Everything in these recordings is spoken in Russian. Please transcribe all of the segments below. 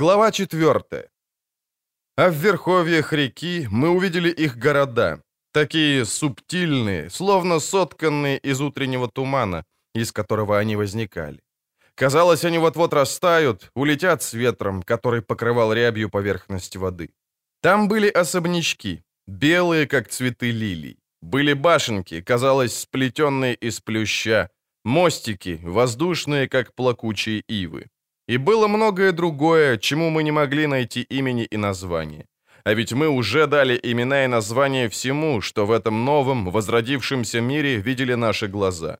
Глава 4. А в верховьях реки мы увидели их города, такие субтильные, словно сотканные из утреннего тумана, из которого они возникали. Казалось, они вот-вот растают, улетят с ветром, который покрывал рябью поверхность воды. Там были особнячки, белые, как цветы лилий. Были башенки, казалось, сплетенные из плюща, мостики, воздушные, как плакучие ивы. И было многое другое, чему мы не могли найти имени и названия. А ведь мы уже дали имена и названия всему, что в этом новом, возродившемся мире видели наши глаза.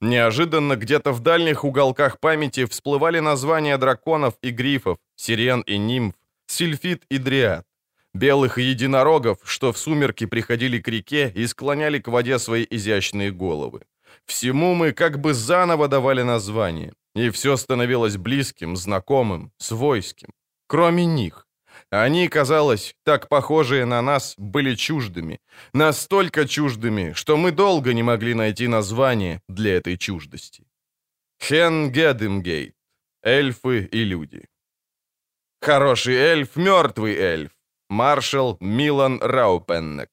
Неожиданно где-то в дальних уголках памяти всплывали названия драконов и грифов, сирен и нимф, сильфит и дриад, белых единорогов, что в сумерки приходили к реке и склоняли к воде свои изящные головы. Всему мы как бы заново давали название, и все становилось близким, знакомым, свойским. Кроме них. Они, казалось, так похожие на нас, были чуждыми. Настолько чуждыми, что мы долго не могли найти название для этой чуждости. Хен Гедемгейт. Эльфы и люди. Хороший эльф, мертвый эльф. Маршал Милан Раупеннек.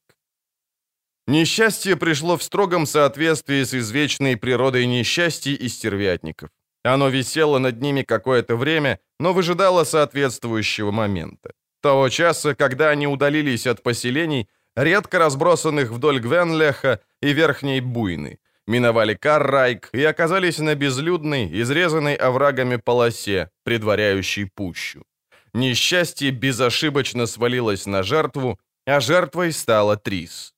Несчастье пришло в строгом соответствии с извечной природой несчастий и стервятников. Оно висело над ними какое-то время, но выжидало соответствующего момента. Того часа, когда они удалились от поселений, редко разбросанных вдоль Гвенлеха и Верхней Буйны, миновали Каррайк и оказались на безлюдной, изрезанной оврагами полосе, предваряющей пущу. Несчастье безошибочно свалилось на жертву, а жертвой стала Трис.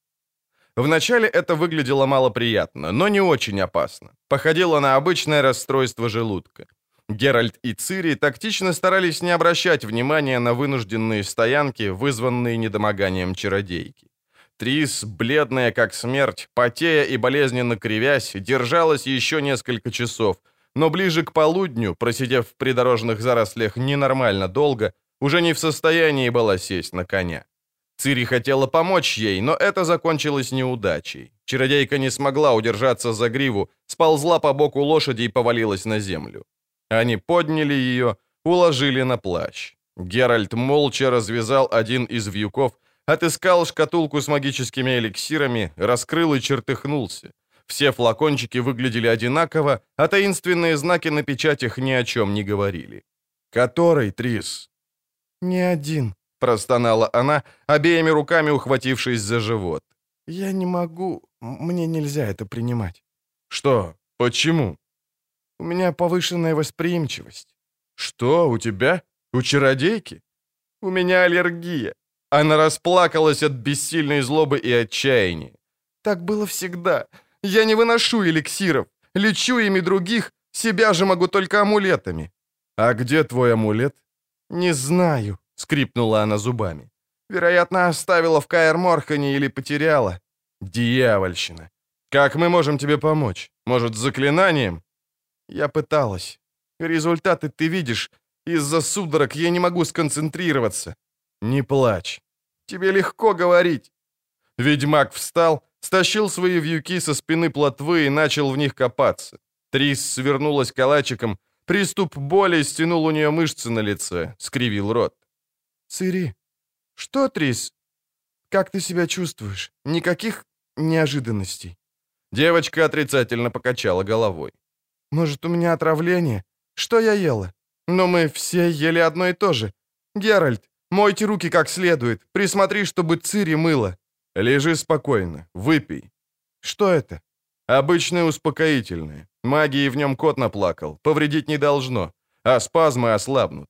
Вначале это выглядело малоприятно, но не очень опасно. Походило на обычное расстройство желудка. Геральт и Цири тактично старались не обращать внимания на вынужденные стоянки, вызванные недомоганием чародейки. Трис, бледная как смерть, потея и болезненно кривясь, держалась еще несколько часов, но ближе к полудню, просидев в придорожных зарослях ненормально долго, уже не в состоянии была сесть на коня. Цири хотела помочь ей, но это закончилось неудачей. Чародейка не смогла удержаться за гриву, сползла по боку лошади и повалилась на землю. Они подняли ее, уложили на плащ. Геральт молча развязал один из вьюков, отыскал шкатулку с магическими эликсирами, раскрыл и чертыхнулся. Все флакончики выглядели одинаково, а таинственные знаки на печатях ни о чем не говорили. «Который, Трис?» «Не один», простонала она, обеими руками ухватившись за живот. «Я не могу. Мне нельзя это принимать». «Что? Почему?» «У меня повышенная восприимчивость». «Что, у тебя? У чародейки?» «У меня аллергия». Она расплакалась от бессильной злобы и отчаяния. «Так было всегда. Я не выношу эликсиров. Лечу ими других, себя же могу только амулетами». «А где твой амулет?» «Не знаю», — скрипнула она зубами. «Вероятно, оставила в Каэр-Морхане или потеряла». «Дьявольщина! Как мы можем тебе помочь? Может, заклинанием?» «Я пыталась. Результаты ты видишь. Из-за судорог я не могу сконцентрироваться». «Не плачь. Тебе легко говорить». Ведьмак встал, стащил свои вьюки со спины плотвы и начал в них копаться. Трис свернулась калачиком, приступ боли стянул у нее мышцы на лице, скривил рот. Цири. Что, Трис? Как ты себя чувствуешь? Никаких неожиданностей?» Девочка отрицательно покачала головой. «Может, у меня отравление? Что я ела? Но мы все ели одно и то же. Геральт, мойте руки как следует. Присмотри, чтобы Цири мыла». «Лежи спокойно. Выпей». «Что это?» «Обычное успокоительное. Магии в нем кот наплакал. Повредить не должно. А спазмы ослабнут».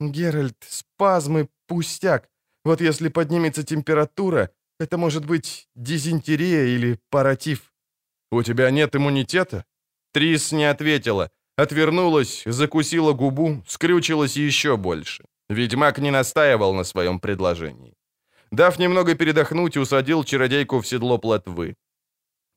«Геральт, спазмы Пустяк. Вот если поднимется температура, это может быть дизентерия или паратив. У тебя нет иммунитета? Трис не ответила. Отвернулась, закусила губу, скрючилась еще больше. Ведьмак не настаивал на своем предложении. Дав немного передохнуть, усадил чародейку в седло плотвы.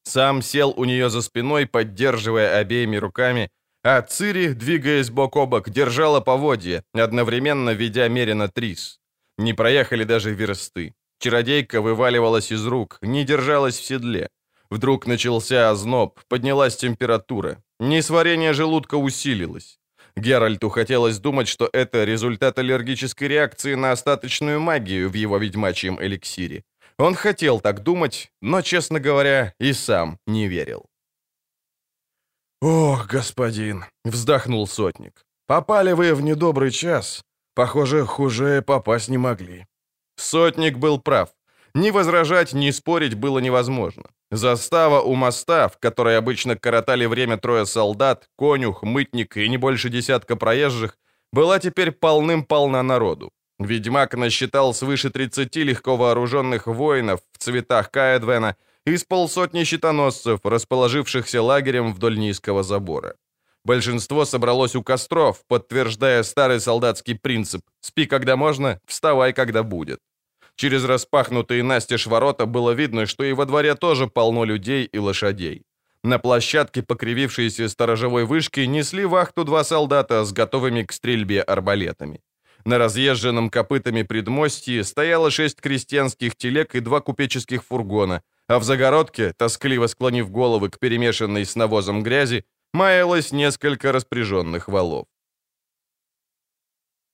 Сам сел у нее за спиной, поддерживая обеими руками, а Цири, двигаясь бок о бок, держала поводья, одновременно ведя Мерина Трис. Не проехали даже версты. Чародейка вываливалась из рук, не держалась в седле. Вдруг начался озноб, поднялась температура. Несварение желудка усилилось. Геральту хотелось думать, что это результат аллергической реакции на остаточную магию в его ведьмачьем эликсире. Он хотел так думать, но, честно говоря, и сам не верил. «Ох, господин!» — вздохнул сотник. «Попали вы в недобрый час. Похоже, хуже попасть не могли». Сотник был прав. Ни возражать, ни спорить было невозможно. Застава у моста, в которой обычно коротали время трое солдат, конюх, мытник и не больше десятка проезжих, была теперь полным-полна народу. Ведьмак насчитал свыше 30 легко вооруженных воинов в цветах Каэдвена из полсотни щитоносцев, расположившихся лагерем вдоль низкого забора. Большинство собралось у костров, подтверждая старый солдатский принцип «спи, когда можно, вставай, когда будет». Через распахнутые настежь ворота было видно, что и во дворе тоже полно людей и лошадей. На площадке покривившейся сторожевой вышки несли вахту два солдата с готовыми к стрельбе арбалетами. На разъезженном копытами предмостье стояло шесть крестьянских телег и два купеческих фургона, а в загородке, тоскливо склонив головы к перемешанной с навозом грязи, маялось несколько распряженных валов.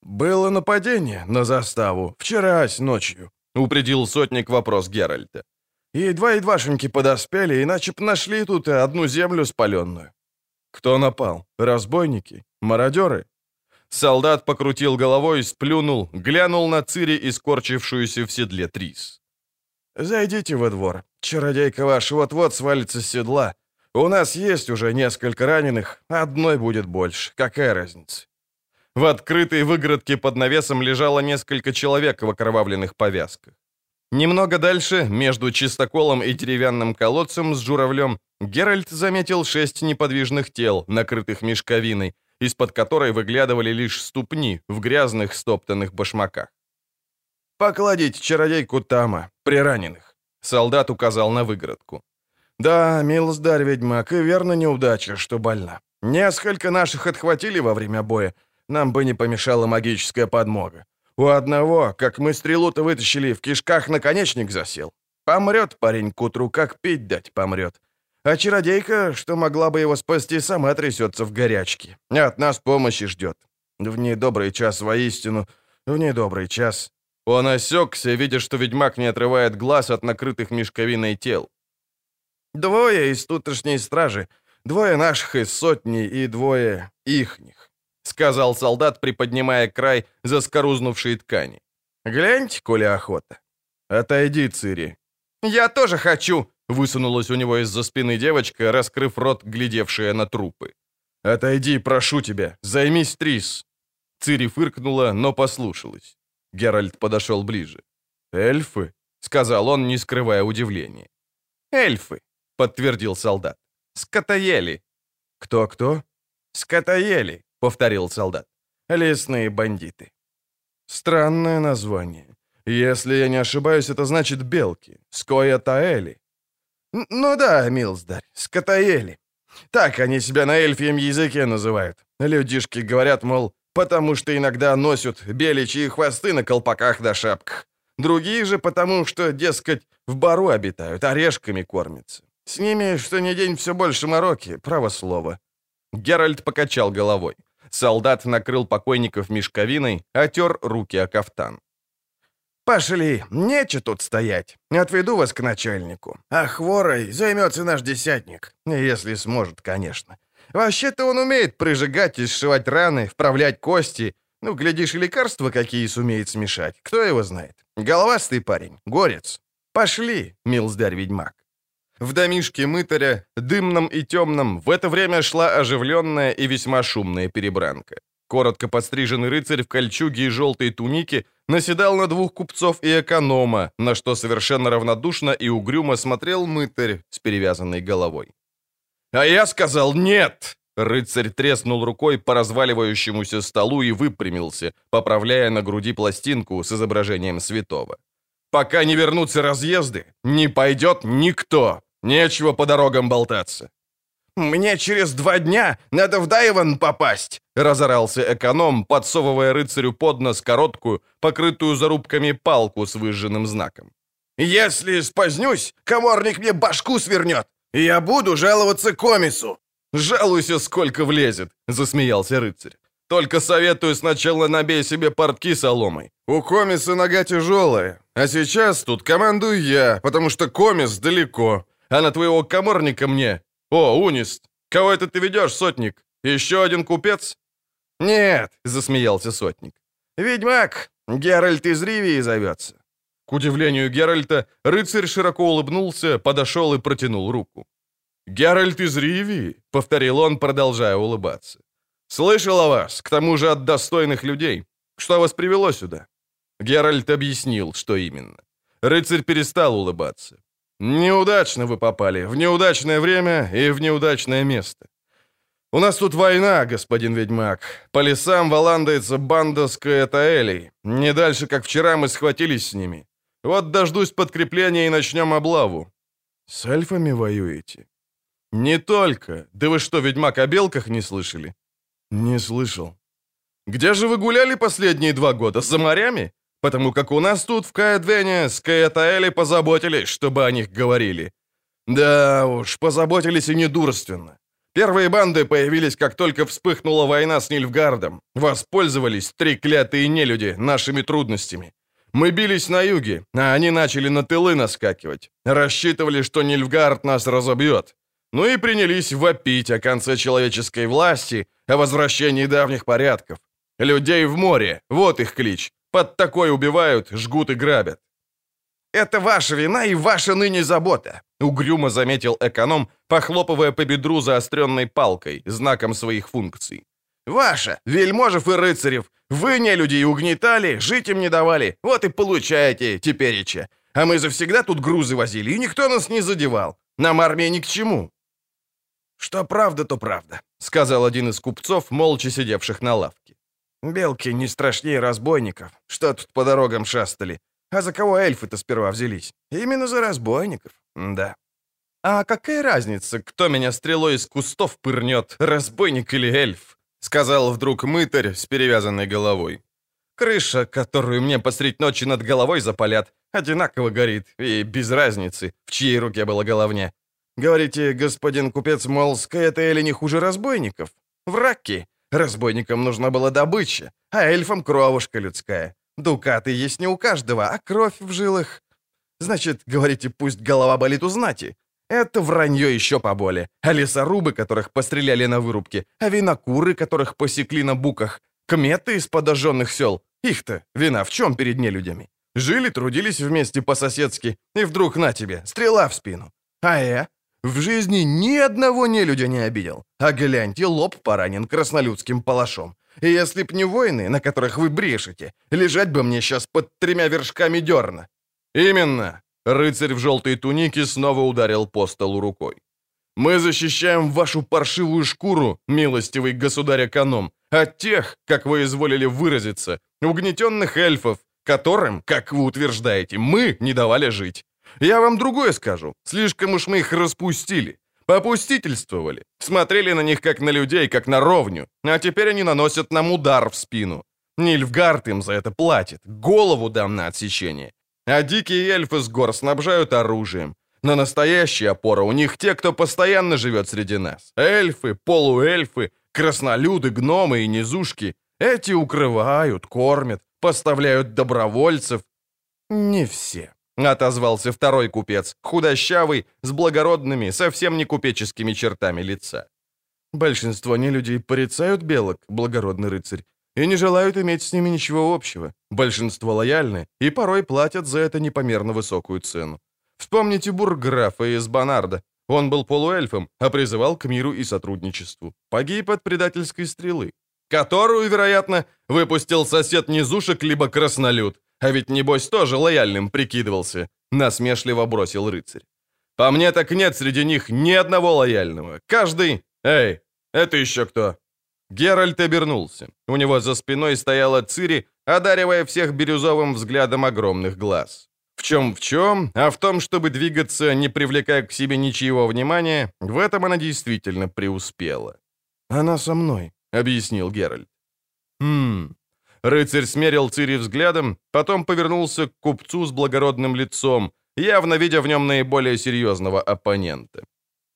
«Было нападение на заставу вчера ночью», — упредил сотник вопрос Геральта. «И два-едвашеньки подоспели, иначе б нашли тут одну землю спаленную». «Кто напал? Разбойники? Мародеры?» Солдат покрутил головой, сплюнул, глянул на Цири и скорчившуюся в седле Трис. «Зайдите во двор. Чародейка ваш вот-вот свалится с седла. У нас есть уже несколько раненых, одной будет больше. Какая разница?» В открытой выгородке под навесом лежало несколько человек в окровавленных повязках. Немного дальше, между чистоколом и деревянным колодцем с журавлем, Геральт заметил шесть неподвижных тел, накрытых мешковиной, из-под которой выглядывали лишь ступни в грязных стоптанных башмаках. «Покладите чародейку Тама, при раненых», — солдат указал на выгородку. «Да, милздарь ведьмак, и верно неудача, что больна. Несколько наших отхватили во время боя, нам бы не помешала магическая подмога. У одного, как мы стрелу-то вытащили, в кишках наконечник засел. Помрет парень к утру, как пить дать помрет. А чародейка, что могла бы его спасти, сама трясется в горячке. От нас помощи ждет. В недобрый час воистину, в недобрый час. Он осекся, видя, что ведьмак не отрывает глаз от накрытых мешковиной тел. Двое из тутошней стражи, двое наших из сотни и двое ихних. — сказал солдат, приподнимая край заскорузнувшей ткани. «Гляньте, коли охота». «Отойди, Цири». «Я тоже хочу!» — высунулась у него из-за спины девочка, раскрыв рот, глядевшая на трупы. «Отойди, прошу тебя, займись Трис». Цири фыркнула, но послушалась. Геральт подошел ближе. «Эльфы?» — сказал он, не скрывая удивления. «Эльфы», — подтвердил солдат. «Скотоели». «Кто-кто?» «Скотоели», — повторил солдат. «Лесные бандиты». Странное название. Если я не ошибаюсь, это значит белки. Скоятаэли. Ну да, милздарь, скотоели. Так они себя на эльфьем языке называют. Людишки говорят, мол, потому что иногда носят беличьи хвосты на колпаках да шапках. Другие же потому, что, дескать, в бару обитают, орешками кормятся. С ними что ни день все больше мороки, право слово. Геральт покачал головой. Солдат накрыл покойников мешковиной, отер руки о кафтан. «Пошли, нече тут стоять. Отведу вас к начальнику. А хворой займется наш десятник. Если сможет, конечно. Вообще-то он умеет прижигать и сшивать раны, вправлять кости. Ну, глядишь, и лекарства какие сумеет смешать. Кто его знает? Головастый парень, горец. Пошли, милздарь-ведьмак». В домишке мытаря, дымном и темном, в это время шла оживленная и весьма шумная перебранка. Коротко подстриженный рыцарь в кольчуге и желтой тунике наседал на двух купцов и эконома, на что совершенно равнодушно и угрюмо смотрел мытарь с перевязанной головой. «А я сказал нет!» Рыцарь треснул рукой по разваливающемуся столу и выпрямился, поправляя на груди пластинку с изображением святого. «Пока не вернутся разъезды, не пойдет никто!» Нечего по дорогам болтаться. «Мне через два дня надо в Дайван попасть!» — разорался эконом, подсовывая рыцарю под нос короткую, покрытую зарубками палку с выжженным знаком. «Если спозднюсь, коморник мне башку свернет, и я буду жаловаться комиссу!» «Жалуйся, сколько влезет!» — засмеялся рыцарь. Только советую сначала набей себе портки соломой. У комиса нога тяжелая, а сейчас тут командую я, потому что комис далеко, а на твоего коморника мне... О, Унист, кого это ты ведешь, сотник? Еще один купец?» «Нет», — засмеялся сотник. «Ведьмак, Геральт из Ривии зовется». К удивлению Геральта, рыцарь широко улыбнулся, подошел и протянул руку. «Геральт из Ривии?» — повторил он, продолжая улыбаться. «Слышал о вас, к тому же от достойных людей. Что вас привело сюда?» Геральт объяснил, что именно. Рыцарь перестал улыбаться. «Неудачно вы попали, в неудачное время и в неудачное место. У нас тут война, господин ведьмак. По лесам валандается банда с Каэтаэлей. Не дальше, как вчера мы схватились с ними. Вот дождусь подкрепления и начнем облаву». «С эльфами воюете?» «Не только. Да вы что, ведьмак, о белках не слышали?» «Не слышал». «Где же вы гуляли последние два года? За морями? Потому как у нас тут в Каэдвене с Каэтаэли позаботились, чтобы о них говорили». «Да уж, позаботились и недурственно. Первые банды появились, как только вспыхнула война с Нильфгардом. Воспользовались треклятые нелюди нашими трудностями. Мы бились на юге, а они начали на тылы наскакивать. Рассчитывали, что Нильфгард нас разобьет. Ну и принялись вопить о конце человеческой власти, о возвращении давних порядков. Людей в море, вот их клич. Под такой убивают, жгут и грабят. «Это ваша вина и ваша ныне забота», — угрюмо заметил эконом, похлопывая по бедру заостренной палкой, знаком своих функций. «Ваша, вельможев и рыцарев, вы не людей угнетали, жить им не давали, вот и получаете тепереча. А мы завсегда тут грузы возили, и никто нас не задевал. Нам армия ни к чему». «Что правда, то правда», — сказал один из купцов, молча сидевших на лавке. «Белки не страшнее разбойников, что тут по дорогам шастали. А за кого эльфы-то сперва взялись? Именно за разбойников, да». «А какая разница, кто меня стрелой из кустов пырнет, разбойник или эльф?» — сказал вдруг мытарь с перевязанной головой. «Крыша, которую мне посредь ночи над головой запалят, одинаково горит, и без разницы, в чьей руке была головня. Говорите, господин купец, мол, это или не хуже разбойников? Враки. Разбойникам нужна была добыча, а эльфам кровушка людская. Дукаты есть не у каждого, а кровь в жилах. Значит, говорите, пусть голова болит у знати. Это вранье еще поболее. А лесорубы, которых постреляли на вырубке, а винокуры, которых посекли на буках, кметы из подожженных сел. Их-то вина в чем перед нелюдями? Жили, трудились вместе по-соседски, и вдруг на тебе, стрела в спину. А я? В жизни ни одного нелюдя не обидел. А гляньте, лоб поранен краснолюдским палашом. И если б не воины, на которых вы брешете, лежать бы мне сейчас под тремя вершками дерна. Именно. Рыцарь в желтой тунике снова ударил по столу рукой. Мы защищаем вашу паршивую шкуру, милостивый государь-эконом, от тех, как вы изволили выразиться, угнетенных эльфов, которым, как вы утверждаете, мы не давали жить. Я вам другое скажу. Слишком уж мы их распустили. Попустительствовали. Смотрели на них как на людей, как на ровню. А теперь они наносят нам удар в спину. Нильфгард им за это платит. Голову дам на отсечение. А дикие эльфы с гор снабжают оружием. Но настоящая опора у них те, кто постоянно живет среди нас. Эльфы, полуэльфы, краснолюды, гномы и низушки. Эти укрывают, кормят, поставляют добровольцев. Не все. — отозвался второй купец, худощавый, с благородными, совсем не купеческими чертами лица. «Большинство нелюдей порицают белок, благородный рыцарь, и не желают иметь с ними ничего общего. Большинство лояльны и порой платят за это непомерно высокую цену. Вспомните бурграфа из Бонарда. Он был полуэльфом, а призывал к миру и сотрудничеству. Погиб от предательской стрелы, которую, вероятно, выпустил сосед низушек либо краснолюд. А ведь, небось, тоже лояльным прикидывался», — насмешливо бросил рыцарь. «По мне так нет среди них ни одного лояльного. Каждый... Эй, это еще кто?» Геральт обернулся. У него за спиной стояла Цири, одаривая всех бирюзовым взглядом огромных глаз. В чем в чем, а в том, чтобы двигаться, не привлекая к себе ничьего внимания, в этом она действительно преуспела. «Она со мной», — объяснил Геральт. «Хм, Рыцарь смерил Цири взглядом, потом повернулся к купцу с благородным лицом, явно видя в нем наиболее серьезного оппонента.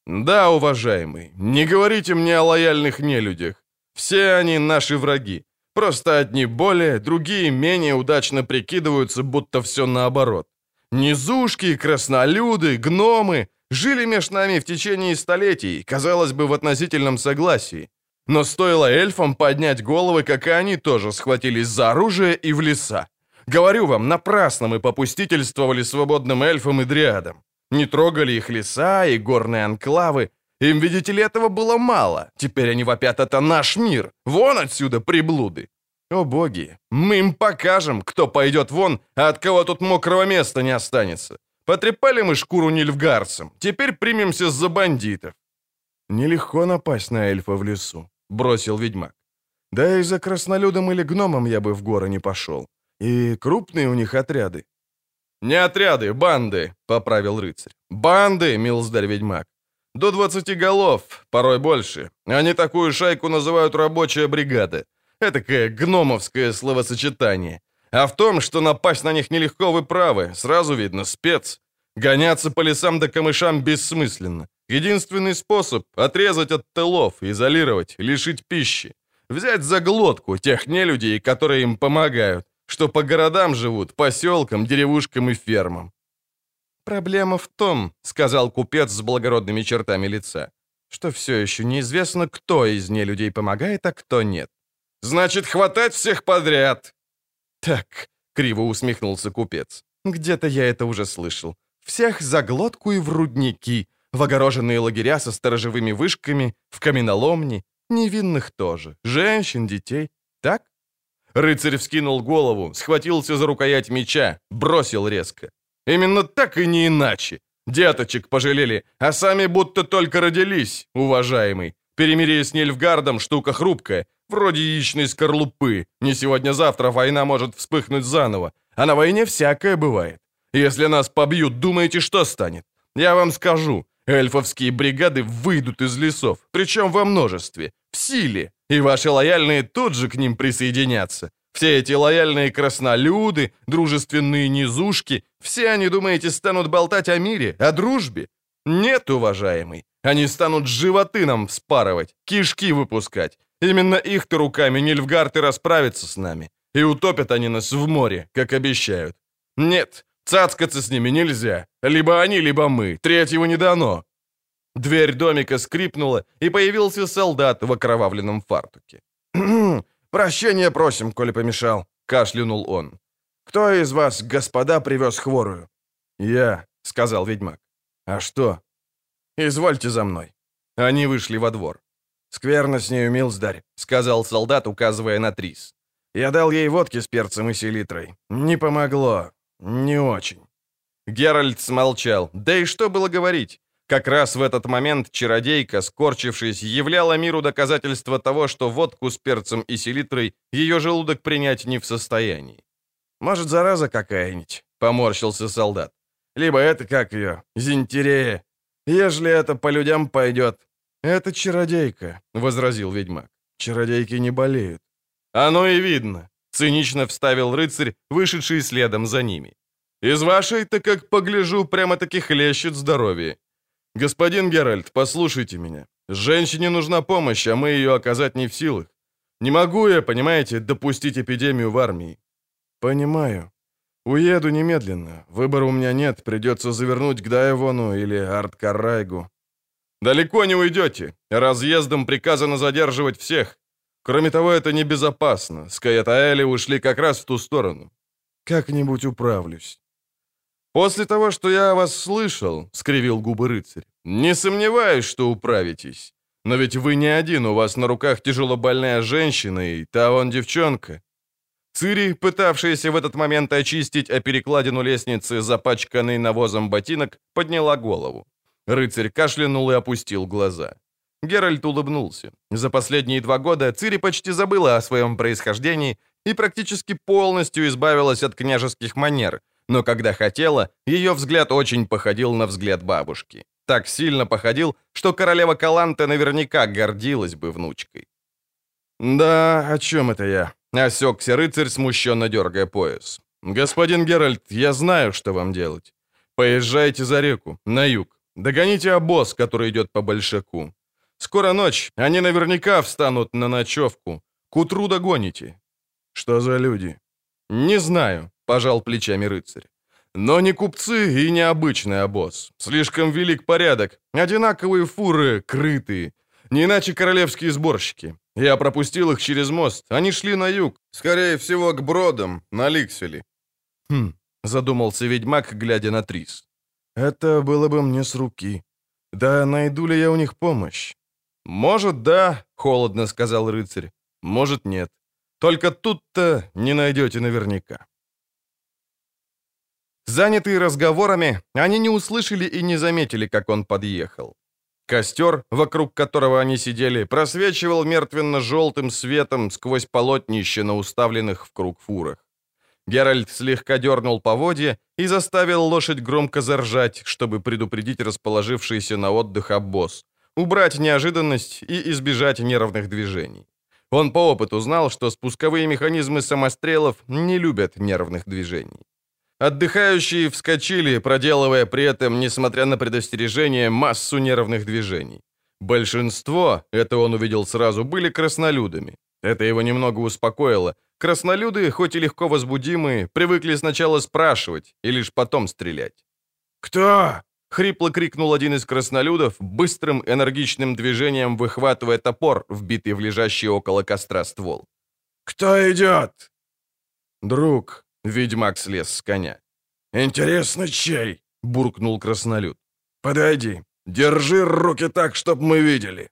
«Да, уважаемый, не говорите мне о лояльных нелюдях. Все они наши враги. Просто одни более, другие менее удачно прикидываются, будто все наоборот. Низушки, краснолюды, гномы жили меж нами в течение столетий, казалось бы, в относительном согласии. Но стоило эльфам поднять головы, как и они тоже схватились за оружие и в леса. Говорю вам, напрасно мы попустительствовали свободным эльфам и дриадам. Не трогали их леса и горные анклавы. Им, видите ли, этого было мало. Теперь они вопят, это наш мир. Вон отсюда, приблуды. О боги, мы им покажем, кто пойдет вон, а от кого тут мокрого места не останется. Потрепали мы шкуру нильфгарцам, теперь примемся за бандитов. Нелегко напасть на эльфа в лесу, бросил ведьмак. Да и за краснолюдом или гномом я бы в горы не пошел. И крупные у них отряды. «Не отряды, банды», — поправил рыцарь. «Банды, милздарь-ведьмак. До 20 голов, порой больше. Они такую шайку называют рабочая бригада. Этакое гномовское словосочетание. А в том, что напасть на них нелегко, вы правы. Сразу видно, спец. Гоняться по лесам да камышам бессмысленно. Единственный способ — отрезать от тылов, изолировать, лишить пищи. Взять за глотку тех нелюдей, которые им помогают, что по городам живут, поселкам, деревушкам и фермам. «Проблема в том», — сказал купец с благородными чертами лица, «что все еще неизвестно, кто из нелюдей помогает, а кто нет». «Значит, хватать всех подряд!» «Так», — криво усмехнулся купец, «где-то я это уже слышал. Всех за глотку и в рудники, в огороженные лагеря со сторожевыми вышками, в каменоломни, невинных тоже, женщин, детей. Так?» Рыцарь вскинул голову, схватился за рукоять меча, бросил резко. «Именно так и не иначе. Деточек пожалели, а сами будто только родились, уважаемый. Перемирие с Нильфгардом штука хрупкая, вроде яичной скорлупы. Не сегодня-завтра война может вспыхнуть заново, а на войне всякое бывает. Если нас побьют, думаете, что станет? Я вам скажу, эльфовские бригады выйдут из лесов, причем во множестве, в силе, и ваши лояльные тут же к ним присоединятся. Все эти лояльные краснолюды, дружественные низушки, все они, думаете, станут болтать о мире, о дружбе? Нет, уважаемый, они станут животы нам вспарывать, кишки выпускать. Именно их-то руками Нильфгарты расправятся с нами. И утопят они нас в море, как обещают. Нет, цацкаться с ними нельзя. Либо они, либо мы. Третьего не дано. Дверь домика скрипнула, и появился солдат в окровавленном фартуке. «Прощения просим, коли помешал», — кашлянул он. «Кто из вас, господа, привез хворую?» «Я», — сказал ведьмак. «А что?» «Извольте за мной». Они вышли во двор. «Скверно с нею, милздарь», — сказал солдат, указывая на Трис. «Я дал ей водки с перцем и селитрой. Не помогло. Не очень». Геральт смолчал. Да и что было говорить? Как раз в этот момент чародейка, скорчившись, являла миру доказательство того, что водку с перцем и селитрой ее желудок принять не в состоянии. «Может, зараза какая-нибудь?» — поморщился солдат. «Либо это, как ее, зинтерея. Ежели это по людям пойдет». «Это чародейка», — возразил ведьмак. «Чародейки не болеют». «Оно и видно», — цинично вставил рыцарь, вышедший следом за ними. «Из вашей-то, как погляжу, прямо-таки хлещет здоровье. «Господин Геральт, послушайте меня. Женщине нужна помощь, а мы ее оказать не в силах. Не могу я, понимаете, допустить эпидемию в армии». «Понимаю. Уеду немедленно. Выбора у меня нет, придется завернуть к Дайвону или Арткарайгу». «Далеко не уйдете. Разъездом приказано задерживать всех. Кроме того, это небезопасно. Скаятаэли ушли как раз в ту сторону». «Как-нибудь управлюсь». «После того, что я о вас слышал», — скривил губы рыцарь, — «не сомневаюсь, что управитесь. Но ведь вы не один, у вас на руках тяжелобольная женщина и та вон девчонка». Цири, пытавшаяся в этот момент очистить о перекладину лестницы запачканный навозом ботинок, подняла голову. Рыцарь кашлянул и опустил глаза. Геральт улыбнулся. За последние два года Цири почти забыла о своем происхождении и практически полностью избавилась от княжеских манер, но когда хотела, ее взгляд очень походил на взгляд бабушки. Так сильно походил, что королева Каланта наверняка гордилась бы внучкой. «Да, о чем это я?» — осекся рыцарь, смущенно дергая пояс. «Господин Геральт, я знаю, что вам делать. Поезжайте за реку, на юг. Догоните обоз, который идет по Большаку. Скоро ночь, они наверняка встанут на ночевку. К утру догоните». «Что за люди?» «Не знаю», — пожал плечами рыцарь. «Но не купцы и не обычный обоз. Слишком велик порядок. Одинаковые фуры, крытые. Не иначе королевские сборщики. Я пропустил их через мост. Они шли на юг. Скорее всего, к бродам, на Ликселе». «Хм», — задумался ведьмак, глядя на Трис. «Это было бы мне с руки. Да найду ли я у них помощь?» «Может, да», — холодно сказал рыцарь. «Может, нет. Только тут-то не найдете наверняка». Занятые разговорами, они не услышали и не заметили, как он подъехал. Костер, вокруг которого они сидели, просвечивал мертвенно-желтым светом сквозь полотнище на уставленных в круг фурах. Геральт слегка дернул поводья и заставил лошадь громко заржать, чтобы предупредить расположившийся на отдых обоз, убрать неожиданность и избежать нервных движений. Он по опыту знал, что спусковые механизмы самострелов не любят нервных движений. Отдыхающие вскочили, проделывая при этом, несмотря на предостережение, массу нервных движений. Большинство, это он увидел сразу, были краснолюдами. Это его немного успокоило. Краснолюды, хоть и легко возбудимые, привыкли сначала спрашивать и лишь потом стрелять. «Кто?» — хрипло крикнул один из краснолюдов, быстрым энергичным движением выхватывая топор, вбитый в лежащий около костра ствол. «Кто идет?» «Друг», — ведьмак слез с коня. «Интересно, чей?» — буркнул краснолюд. «Подойди, держи руки так, чтоб мы видели».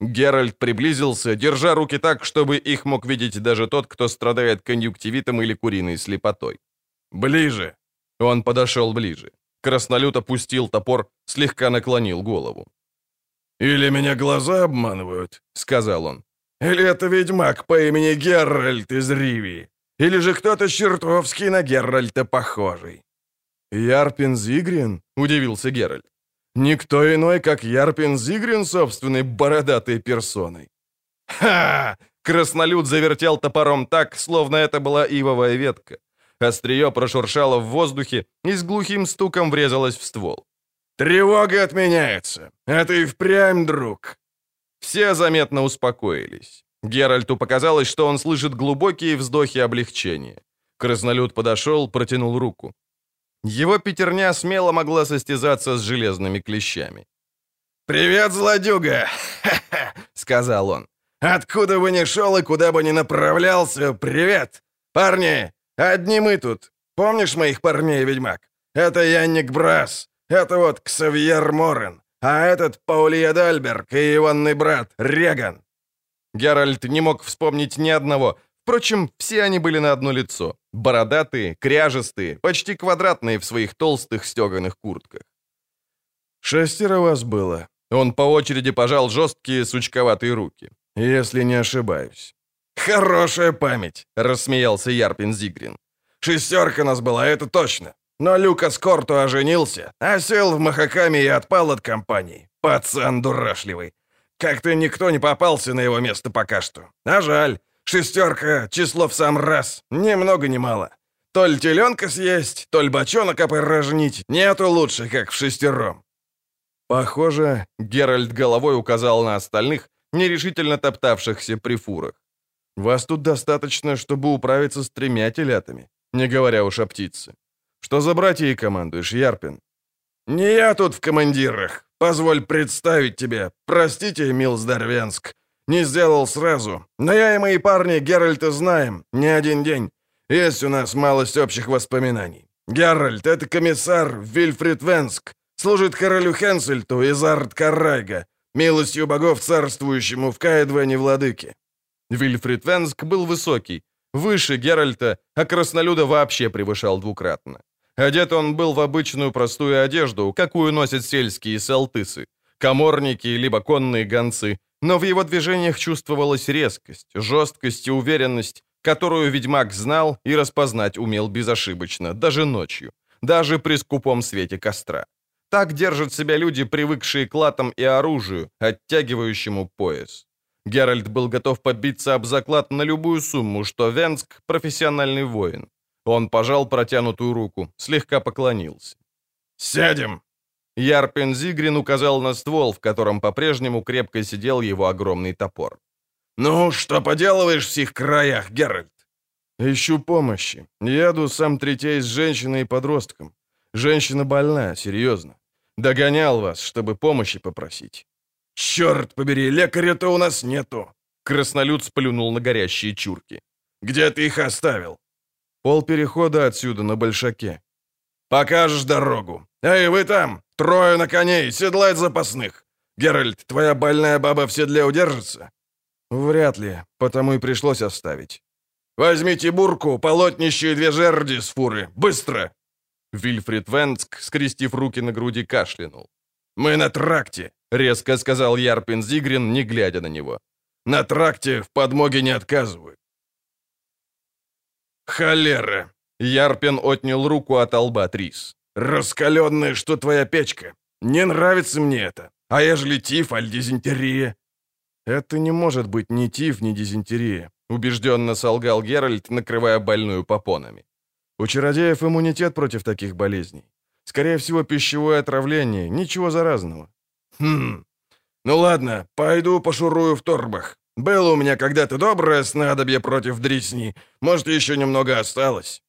Геральт приблизился, держа руки так, чтобы их мог видеть даже тот, кто страдает конъюнктивитом или куриной слепотой. «Ближе!» Он подошел ближе. Краснолют опустил топор, слегка наклонил голову. «Или меня глаза обманывают», — сказал он. «Или это ведьмак по имени Геральт из Ривии. Или же кто-то чертовский на Геральта похожий». «Ярпин Зигрин?» — удивился Геральт. «Никто иной, как Ярпин Зигрин собственной бородатой персоной». «Ха!» — краснолюд завертел топором так, словно это была ивовая ветка. Острие прошуршало в воздухе и с глухим стуком врезалось в ствол. «Тревога отменяется! Это и впрямь, друг!» Все заметно успокоились. Геральту показалось, что он слышит глубокие вздохи облегчения. Краснолюд подошел, протянул руку. Его пятерня смело могла состязаться с железными клещами. «Привет, злодюга!» — сказал он. «Откуда бы ни шел и куда бы ни направлялся, привет! Парни, одни мы тут. Помнишь моих парней, ведьмак? Это Янник Брас, это вот Ксавьер Морен, а этот Паулия Дальберг и иванный брат Реган. Геральт не мог вспомнить ни одного. Впрочем, все они были на одно лицо. Бородатые, кряжестые, почти квадратные в своих толстых стеганых куртках. «Шестеро вас было». Он по очереди пожал жесткие сучковатые руки. «Если не ошибаюсь». «Хорошая память», — рассмеялся Ярпин Зигрин. «Шестерка нас была, это точно. Но Люка Скорту оженился, осел в Махакаме и отпал от компании. Пацан дурашливый. Как-то никто не попался на его место пока что. А жаль. Шестерка, число в сам раз. Ни много ни мало. То ли теленка съесть, то ли бочонок опорожнить. Нету лучше, как в шестером. Похоже, Геральт головой указал на остальных, нерешительно топтавшихся при фурах. Вас тут достаточно, чтобы управиться с тремя телятами, не говоря уж о птице. Что за братья командуешь, Ярпин? Не я тут в командирах, Позволь представить тебе. Простите, Милсдарвенск. Не сделал сразу. Но я и мои парни Геральта знаем. Не один день. Есть у нас малость общих воспоминаний. Геральт — это комиссар Вильфрид Венск. Служит королю Хенсельту из Арт-Каррайга. Милостью богов царствующему в Каэдвене владыке. Вильфрид Венск был высокий, выше Геральта, а краснолюда вообще превышал двукратно. Одет он был в обычную простую одежду, какую носят сельские салтысы, коморники либо конные гонцы, но в его движениях чувствовалась резкость, жесткость и уверенность, которую ведьмак знал и распознать умел безошибочно, даже ночью, даже при скупом свете костра. Так держат себя люди, привыкшие к латам и оружию, оттягивающему пояс. Геральт был готов побиться об заклад на любую сумму, что Венск — профессиональный воин. Он пожал протянутую руку, слегка поклонился. «Сядем!» Ярпен Зигрин указал на ствол, в котором по-прежнему крепко сидел его огромный топор. «Ну, что поделываешь в сих краях, Геральт?» «Ищу помощи. Еду сам третей с женщиной и подростком. Женщина больна, серьезно. Догонял вас, чтобы помощи попросить». «Черт побери, лекаря-то у нас нету!» Краснолюд сплюнул на горящие чурки. «Где ты их оставил?» «Пол перехода отсюда, на Большаке». «Покажешь дорогу. Эй, вы там! Трое на коней, седлать запасных! Геральт, твоя больная баба в седле удержится?» «Вряд ли, потому и пришлось оставить». «Возьмите бурку, полотнище и две жерди с фуры! Быстро!» Вильфрид Венск, скрестив руки на груди, кашлянул. «Мы на тракте», — резко сказал Ярпин Зигрин, не глядя на него. «На тракте в подмоге не отказывают». «Холера!» — Ярпин отнял руку от лба Трис. «Раскаленная, что твоя печка! Не нравится мне это! А ежели тиф, аль дизентерия?» «Это не может быть ни тиф, ни дизентерия», — убежденно солгал Геральт, накрывая больную попонами. «У чародеев иммунитет против таких болезней. Скорее всего, пищевое отравление, ничего заразного». «Хм, ну ладно, пойду пошурую в торбах. Было у меня когда-то доброе снадобье против дресни, может, еще немного осталось».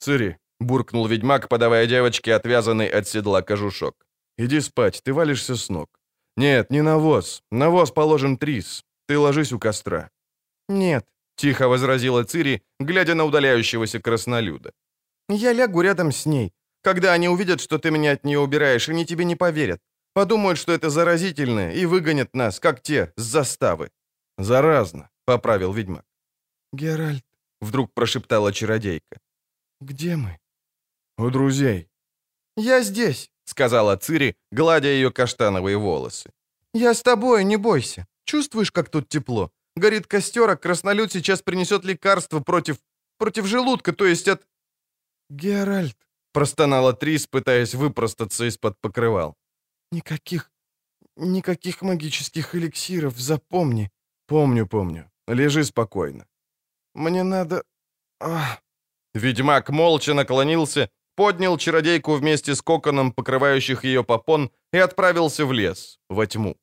«Цири», — буркнул ведьмак, подавая девочке отвязанный от седла кожушок. «Иди спать, ты валишься с ног». «Нет, не навоз. Навоз положен трис. Ты ложись у костра». «Нет», — тихо возразила Цири, глядя на удаляющегося краснолюда. «Я лягу рядом с ней. Когда они увидят, что ты меня от нее убираешь, они тебе не поверят. Подумают, что это заразительно, и выгонят нас, как те, с заставы». «Заразно», — поправил ведьмак. «Геральт», — вдруг прошептала чародейка. «Где мы?» «У друзей». «Я здесь», — сказала Цири, гладя ее каштановые волосы. «Я с тобой, не бойся. Чувствуешь, как тут тепло? Горит костер, а краснолюд сейчас принесет лекарство против... против желудка, то есть от...» «Геральт», — простонала Трис, пытаясь выпростаться из-под покрывал. «Никаких... никаких магических эликсиров, запомни». «Помню, помню. Лежи спокойно». «Мне надо... Ах...» Ведьмак молча наклонился поднял чародейку вместе с коконом, покрывающих ее попон, и отправился в лес, во тьму.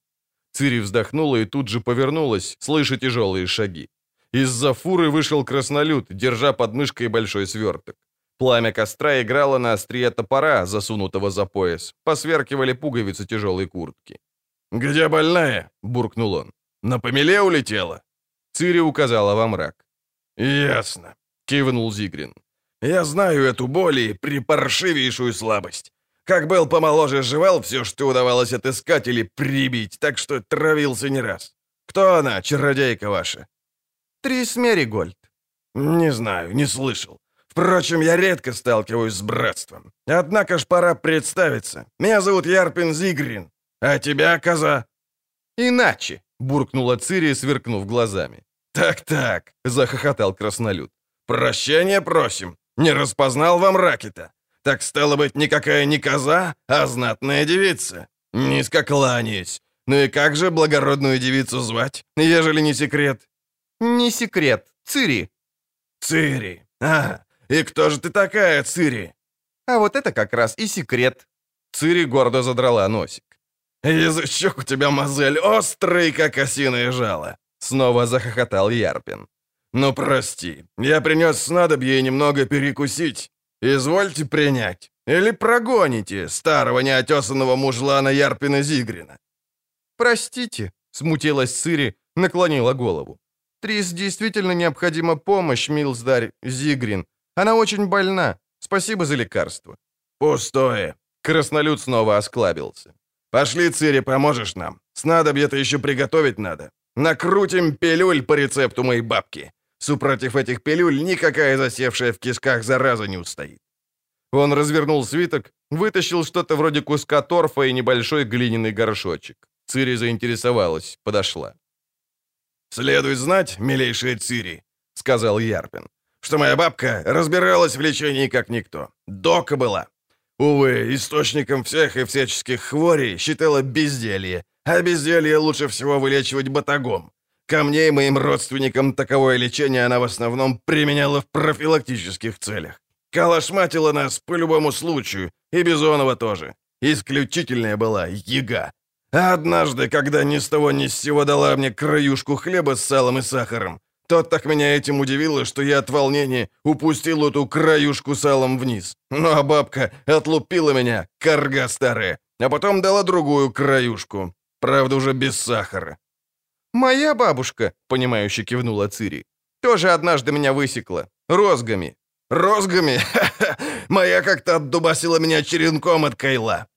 Цири вздохнула и тут же повернулась, слыша тяжелые шаги. Из-за фуры вышел краснолюд, держа под мышкой большой сверток. Пламя костра играло на острие топора, засунутого за пояс. Посверкивали пуговицы тяжелой куртки. «Где больная?» — буркнул он. «На помеле улетела?» Цири указала во мрак. «Ясно», — кивнул Зигрин. Я знаю эту боль и припаршивейшую слабость. Как был помоложе, жевал все, что удавалось отыскать или прибить, так что травился не раз. Кто она, чародейка ваша?» «Трис Меригольд». «Не знаю, не слышал. Впрочем, я редко сталкиваюсь с братством. Однако ж пора представиться. Меня зовут Ярпин Зигрин. А тебя, коза?» «Иначе», — буркнула Цири, сверкнув глазами. «Так-так», — захохотал краснолюд. «Прощения просим. Не распознал вам ракета? Так стало быть, никакая не коза, а знатная девица. Низко кланяюсь. Ну и как же благородную девицу звать, ежели не секрет?» «Не секрет. Цири». «Цири. А, и кто же ты такая, Цири?» «А вот это как раз и секрет». Цири гордо задрала носик. «Язычок у тебя, мозель, острый, как осиное жало!» Снова захохотал Ярпин. «Ну, прости, я принес снадобье и немного перекусить. Извольте принять. Или прогоните старого неотесанного мужлана Ярпина Зигрина». «Простите», — смутилась Цири, наклонила голову. «Трис действительно необходима помощь, милздарь Зигрин. Она очень больна. Спасибо за лекарство». «Пустое». Краснолюд снова осклабился. «Пошли, Цири, поможешь нам. Снадобье-то еще приготовить надо. Накрутим пилюль по рецепту моей бабки. Супротив этих пилюль никакая засевшая в кишках зараза не устоит. Он развернул свиток, вытащил что-то вроде куска торфа и небольшой глиняный горшочек. Цири заинтересовалась, подошла. «Следует знать, милейшая Цири», — сказал Ярпин, «что моя бабка разбиралась в лечении как никто. Дока была. Увы, источником всех и всяческих хворей считала безделье, а безделье лучше всего вылечивать батагом. Ко мне и моим родственникам таковое лечение она в основном применяла в профилактических целях. Калашматила нас по любому случаю, и Бизонова тоже. Исключительная была яга. Однажды, когда ни с того ни с сего дала мне краюшку хлеба с салом и сахаром, то так меня этим удивило, что я от волнения упустил эту краюшку салом вниз. Ну а бабка отлупила меня, карга старая, а потом дала другую краюшку. Правда, уже без сахара. «Моя бабушка», — понимающе кивнула Цири, — «тоже однажды меня высекла. Розгами». «Розгами? Ха-ха! Моя как-то отдубасила меня черенком от кайла.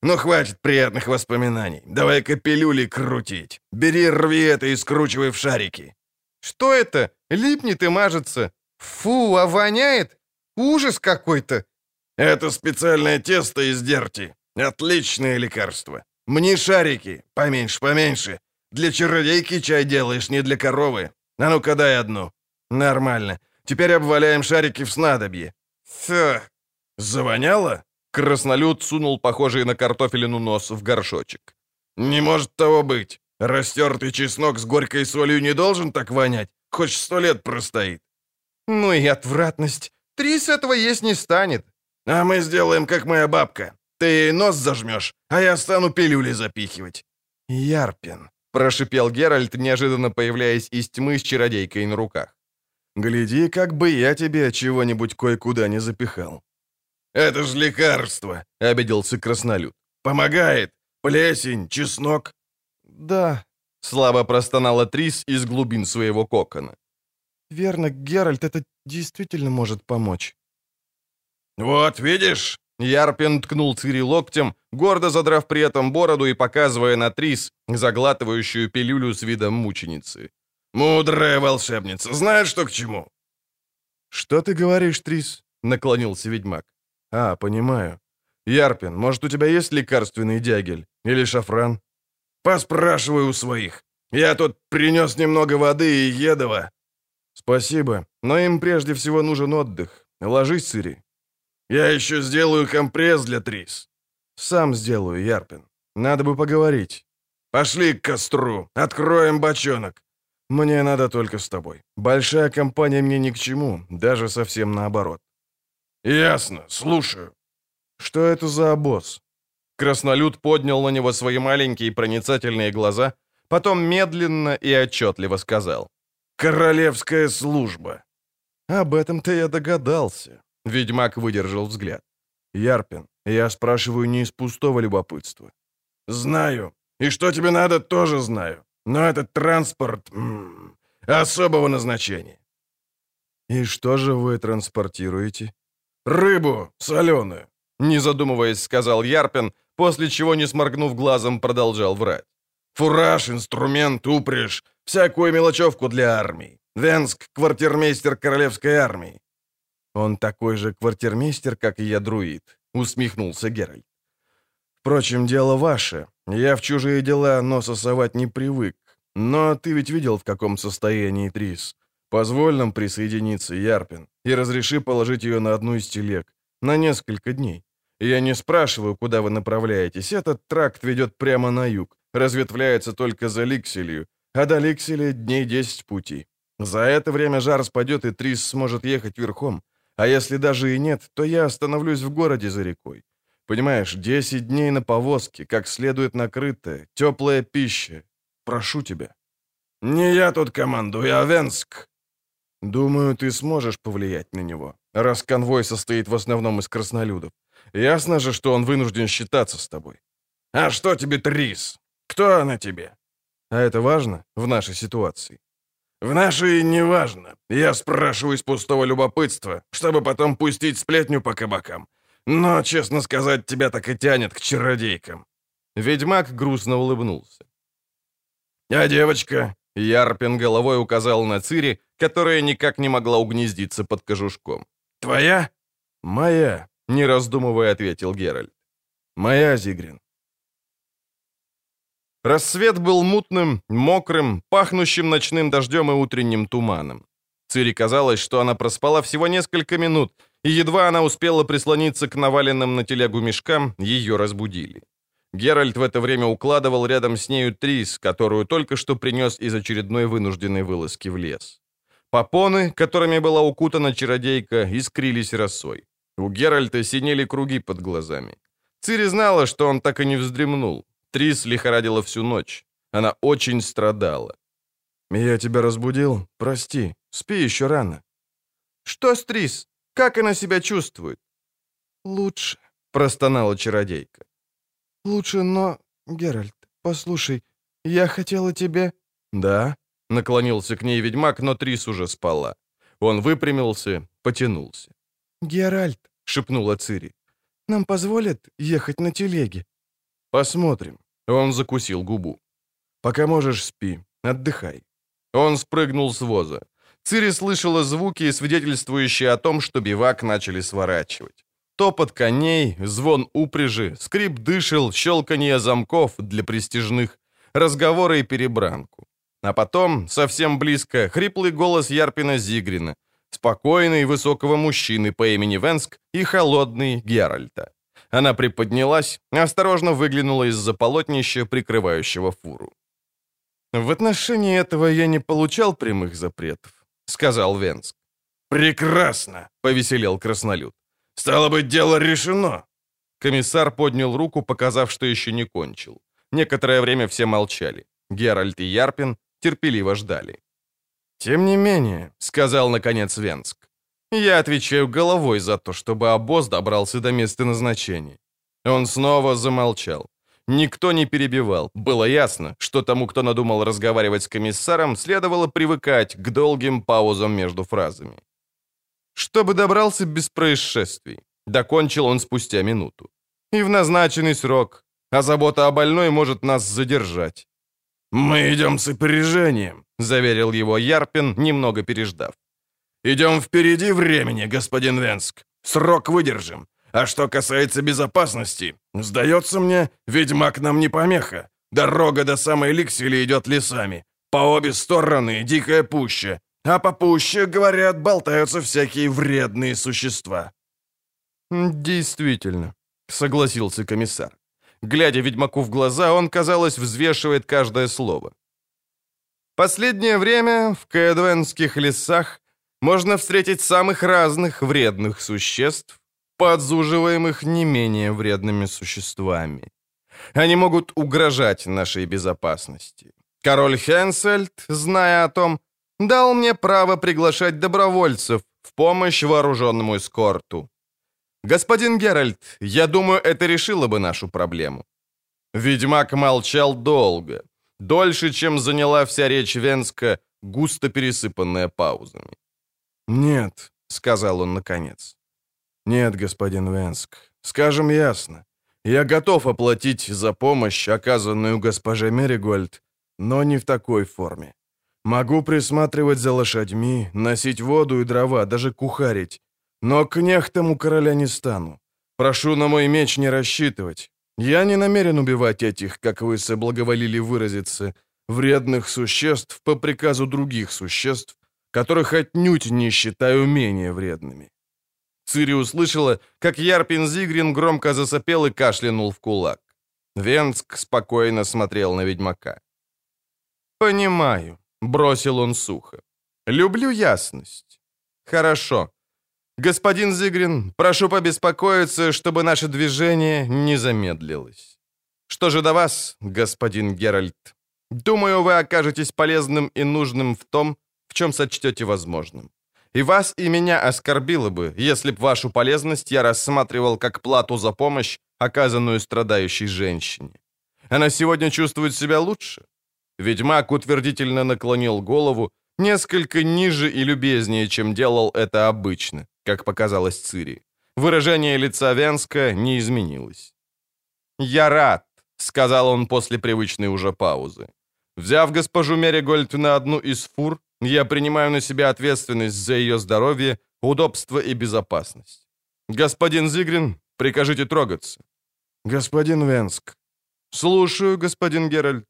Ну, хватит приятных воспоминаний. Давай-ка пилюли крутить. Бери, рви это и скручивай в шарики». «Что это? Липнет и мажется. Фу, а воняет? Ужас какой-то!» «Это специальное тесто из дерти. Отличное лекарство. Мне шарики. Поменьше, поменьше. Для чародейки чай делаешь, не для коровы. А ну-ка дай одну. Нормально. Теперь обваляем шарики в снадобье. Фу. Завоняло? Краснолюд сунул похожий на картофелину нос в горшочек. «Не может того быть. Растертый чеснок с горькой солью не должен так вонять, хоть сто лет простоит». «Ну и отвратность. Три с этого есть не станет». «А мы сделаем, как моя бабка. Ты ей нос зажмешь, а я стану пилюли запихивать». «Ярпин», — прошипел Геральт, неожиданно появляясь из тьмы с чародейкой на руках. «Гляди, как бы я тебе чего-нибудь кое-куда не запихал». «Это ж лекарство», — обиделся краснолюд. «Помогает. Плесень, чеснок». «Да», — слабо простонала Трис из глубин своего кокона. «Верно, Геральт, это действительно может помочь». «Вот, видишь?» Ярпин ткнул Цири локтем, гордо задрав при этом бороду и показывая на Трис, заглатывающую пилюлю с видом мученицы. «Мудрая волшебница, знаешь, что к чему?» «Что ты говоришь, Трис?» — наклонился ведьмак. «А, понимаю. Ярпин, может, у тебя есть лекарственный дягель? Или шафран?» «Поспрашиваю у своих. Я тут принес немного воды и едова». «Спасибо, но им прежде всего нужен отдых. Ложись, Цири». «Я еще сделаю компресс для Трис». «Сам сделаю, Ярпин. Надо бы поговорить». «Пошли к костру. Откроем бочонок». «Мне надо только с тобой. Большая компания мне ни к чему, даже совсем наоборот». «Ясно, слушаю». «Что это за обоз?» Краснолюд поднял на него свои маленькие проницательные глаза, потом медленно и отчетливо сказал. «Королевская служба». «Об этом-то я догадался», — ведьмак выдержал взгляд. «Ярпин, я спрашиваю не из пустого любопытства». «Знаю. И что тебе надо, тоже знаю. Но этот транспорт м -м, особого назначения». «И что же вы транспортируете?» «Рыбу соленую», — не задумываясь, сказал Ярпин, после чего, не сморгнув глазом, продолжал врать. «Фураж, инструмент, упряжь, всякую мелочевку для армии. Венск — квартирмейстер королевской армии». «Он такой же квартирмейстер, как и я, друид», — усмехнулся Геральт. «Впрочем, дело ваше. Я в чужие дела носа совать не привык. Но ты ведь видел, в каком состоянии Трис. Позволь нам присоединиться, Ярпин, и разреши положить ее на одну из телег. На несколько дней. Я не спрашиваю, куда вы направляетесь. Этот тракт ведет прямо на юг, разветвляется только за Ликселью, а до Ликсели дней 10 пути. За это время жар спадет, и Трис сможет ехать верхом. А если даже и нет, то я остановлюсь в городе за рекой. Понимаешь, 10 дней на повозке, как следует накрытая, теплая пища. Прошу тебя. Не я тут командую, а Венск. «Думаю, ты сможешь повлиять на него, раз конвой состоит в основном из краснолюдов. Ясно же, что он вынужден считаться с тобой». «А что тебе Трис? Кто она тебе?» «А это важно в нашей ситуации?» «В нашей не важно. Я спрашиваю из пустого любопытства, чтобы потом пустить сплетню по кабакам. Но, честно сказать, тебя так и тянет к чародейкам». Ведьмак грустно улыбнулся. «А девочка?» Ярпин головой указал на Цири, которая никак не могла угнездиться под кожушком. «Твоя?» «Моя», — не раздумывая ответил Геральт. «Моя, Зигрин». Рассвет был мутным, мокрым, пахнущим ночным дождем и утренним туманом. Цири казалось, что она проспала всего несколько минут, и едва она успела прислониться к наваленным на телегу мешкам, ее разбудили. Геральт в это время укладывал рядом с нею Трис, которую только что принес из очередной вынужденной вылазки в лес. Попоны, которыми была укутана чародейка, искрились росой. У Геральта синели круги под глазами. Цири знала, что он так и не вздремнул. Трис лихорадила всю ночь. Она очень страдала. «Я тебя разбудил? Прости. Спи еще рано». «Что с Трис? Как она себя чувствует?» «Лучше», — простонала чародейка. «Лучше, но... Геральт, послушай, я хотела тебе...» «Да?» — наклонился к ней ведьмак, но Трис уже спала. Он выпрямился, потянулся. «Геральт», — шепнула Цири, — «нам позволят ехать на телеге?» «Посмотрим». Он закусил губу. «Пока можешь, спи. Отдыхай». Он спрыгнул с воза. Цири слышала звуки, свидетельствующие о том, что бивак начали сворачивать. Топот коней, звон упряжи, скрип дышел, щелканье замков для престижных, разговоры и перебранку. А потом, совсем близко, хриплый голос Ярпина Зигрина, спокойный высокого мужчины по имени Венск и холодный Геральта. Она приподнялась, осторожно выглянула из-за полотнища, прикрывающего фуру. «В отношении этого я не получал прямых запретов», — сказал Венск. «Прекрасно!» — повеселел краснолюд. «Стало быть, дело решено!» Комиссар поднял руку, показав, что еще не кончил. Некоторое время все молчали. Геральт и Ярпин терпеливо ждали. «Тем не менее», — сказал наконец Венск, «я отвечаю головой за то, чтобы обоз добрался до места назначения». Он снова замолчал. Никто не перебивал. Было ясно, что тому, кто надумал разговаривать с комиссаром, следовало привыкать к долгим паузам между фразами. «Чтобы добрался без происшествий», — докончил он спустя минуту. «И в назначенный срок, а забота о больной может нас задержать. «Мы идем с опережением», — заверил его Ярпин, немного переждав. «Идем впереди времени, господин Венск. Срок выдержим. А что касается безопасности, сдается мне, ведьмак нам не помеха. Дорога до самой Ликсели идет лесами. По обе стороны дикая пуща. А по пуще, говорят, болтаются всякие вредные существа». «Действительно», — согласился комиссар. Глядя ведьмаку в глаза, он, казалось, взвешивает каждое слово. Последнее время в Кэдвенских лесах можно встретить самых разных вредных существ, подзуживаемых не менее вредными существами. Они могут угрожать нашей безопасности. Король Хенсельд, зная о том, дал мне право приглашать добровольцев в помощь вооруженному эскорту. «Господин Геральт, я думаю, это решило бы нашу проблему». Ведьмак молчал долго, дольше, чем заняла вся речь Венска, густо пересыпанная паузами. «Нет», — сказал он наконец. «Нет, господин Венск, скажем ясно. Я готов оплатить за помощь, оказанную госпоже Меригольд, но не в такой форме. Могу присматривать за лошадьми, носить воду и дрова, даже кухарить. Но кнехтом у короля не стану. Прошу на мой меч не рассчитывать. Я не намерен убивать этих, как вы соблаговолили выразиться, вредных существ по приказу других существ, которых отнюдь не считаю менее вредными». Цири услышала, как Ярпин Зигрин громко засопел и кашлянул в кулак. Венск спокойно смотрел на ведьмака. «Понимаю», — бросил он сухо. «Люблю ясность. Хорошо. «Господин Зигрин, прошу побеспокоиться, чтобы наше движение не замедлилось. Что же до вас, господин Геральт? Думаю, вы окажетесь полезным и нужным в том, в чем сочтете возможным. И вас, и меня оскорбило бы, если б вашу полезность я рассматривал как плату за помощь, оказанную страдающей женщине. Она сегодня чувствует себя лучше?» Ведьмак утвердительно наклонил голову, несколько ниже и любезнее, чем делал это обычно как показалось Цири. Выражение лица Венска не изменилось. «Я рад», — сказал он после привычной уже паузы. «Взяв госпожу Меригольд на одну из фур, я принимаю на себя ответственность за ее здоровье, удобство и безопасность. Господин Зигрин, прикажите трогаться». «Господин Венск». «Слушаю, господин Геральт».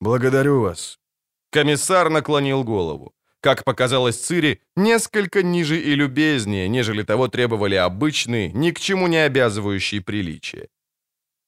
«Благодарю вас». Комиссар наклонил голову как показалось Цири, несколько ниже и любезнее, нежели того требовали обычные, ни к чему не обязывающие приличия.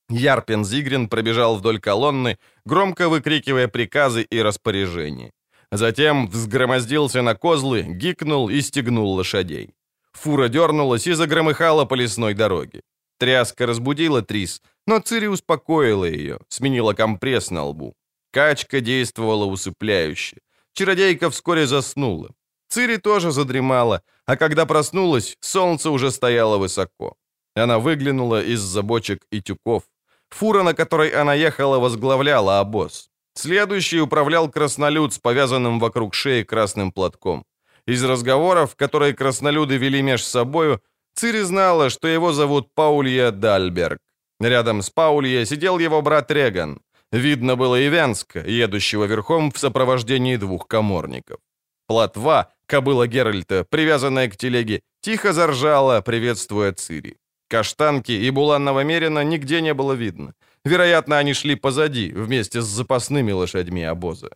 Ярпен Зигрин пробежал вдоль колонны, громко выкрикивая приказы и распоряжения. Затем взгромоздился на козлы, гикнул и стегнул лошадей. Фура дернулась и загромыхала по лесной дороге. Тряска разбудила Трис, но Цири успокоила ее, сменила компресс на лбу. Качка действовала усыпляюще. Чародейка вскоре заснула. Цири тоже задремала, а когда проснулась, солнце уже стояло высоко. Она выглянула из-за бочек и тюков. Фура, на которой она ехала, возглавляла обоз. Следующий управлял краснолюд с повязанным вокруг шеи красным платком. Из разговоров, которые краснолюды вели меж собою, Цири знала, что его зовут Паулья Дальберг. Рядом с Паулья сидел его брат Реган. Видно было и Венска, едущего верхом в сопровождении двух коморников. Платва, кобыла Геральта, привязанная к телеге, тихо заржала, приветствуя Цири. Каштанки и буланного мерина нигде не было видно. Вероятно, они шли позади, вместе с запасными лошадьми обоза.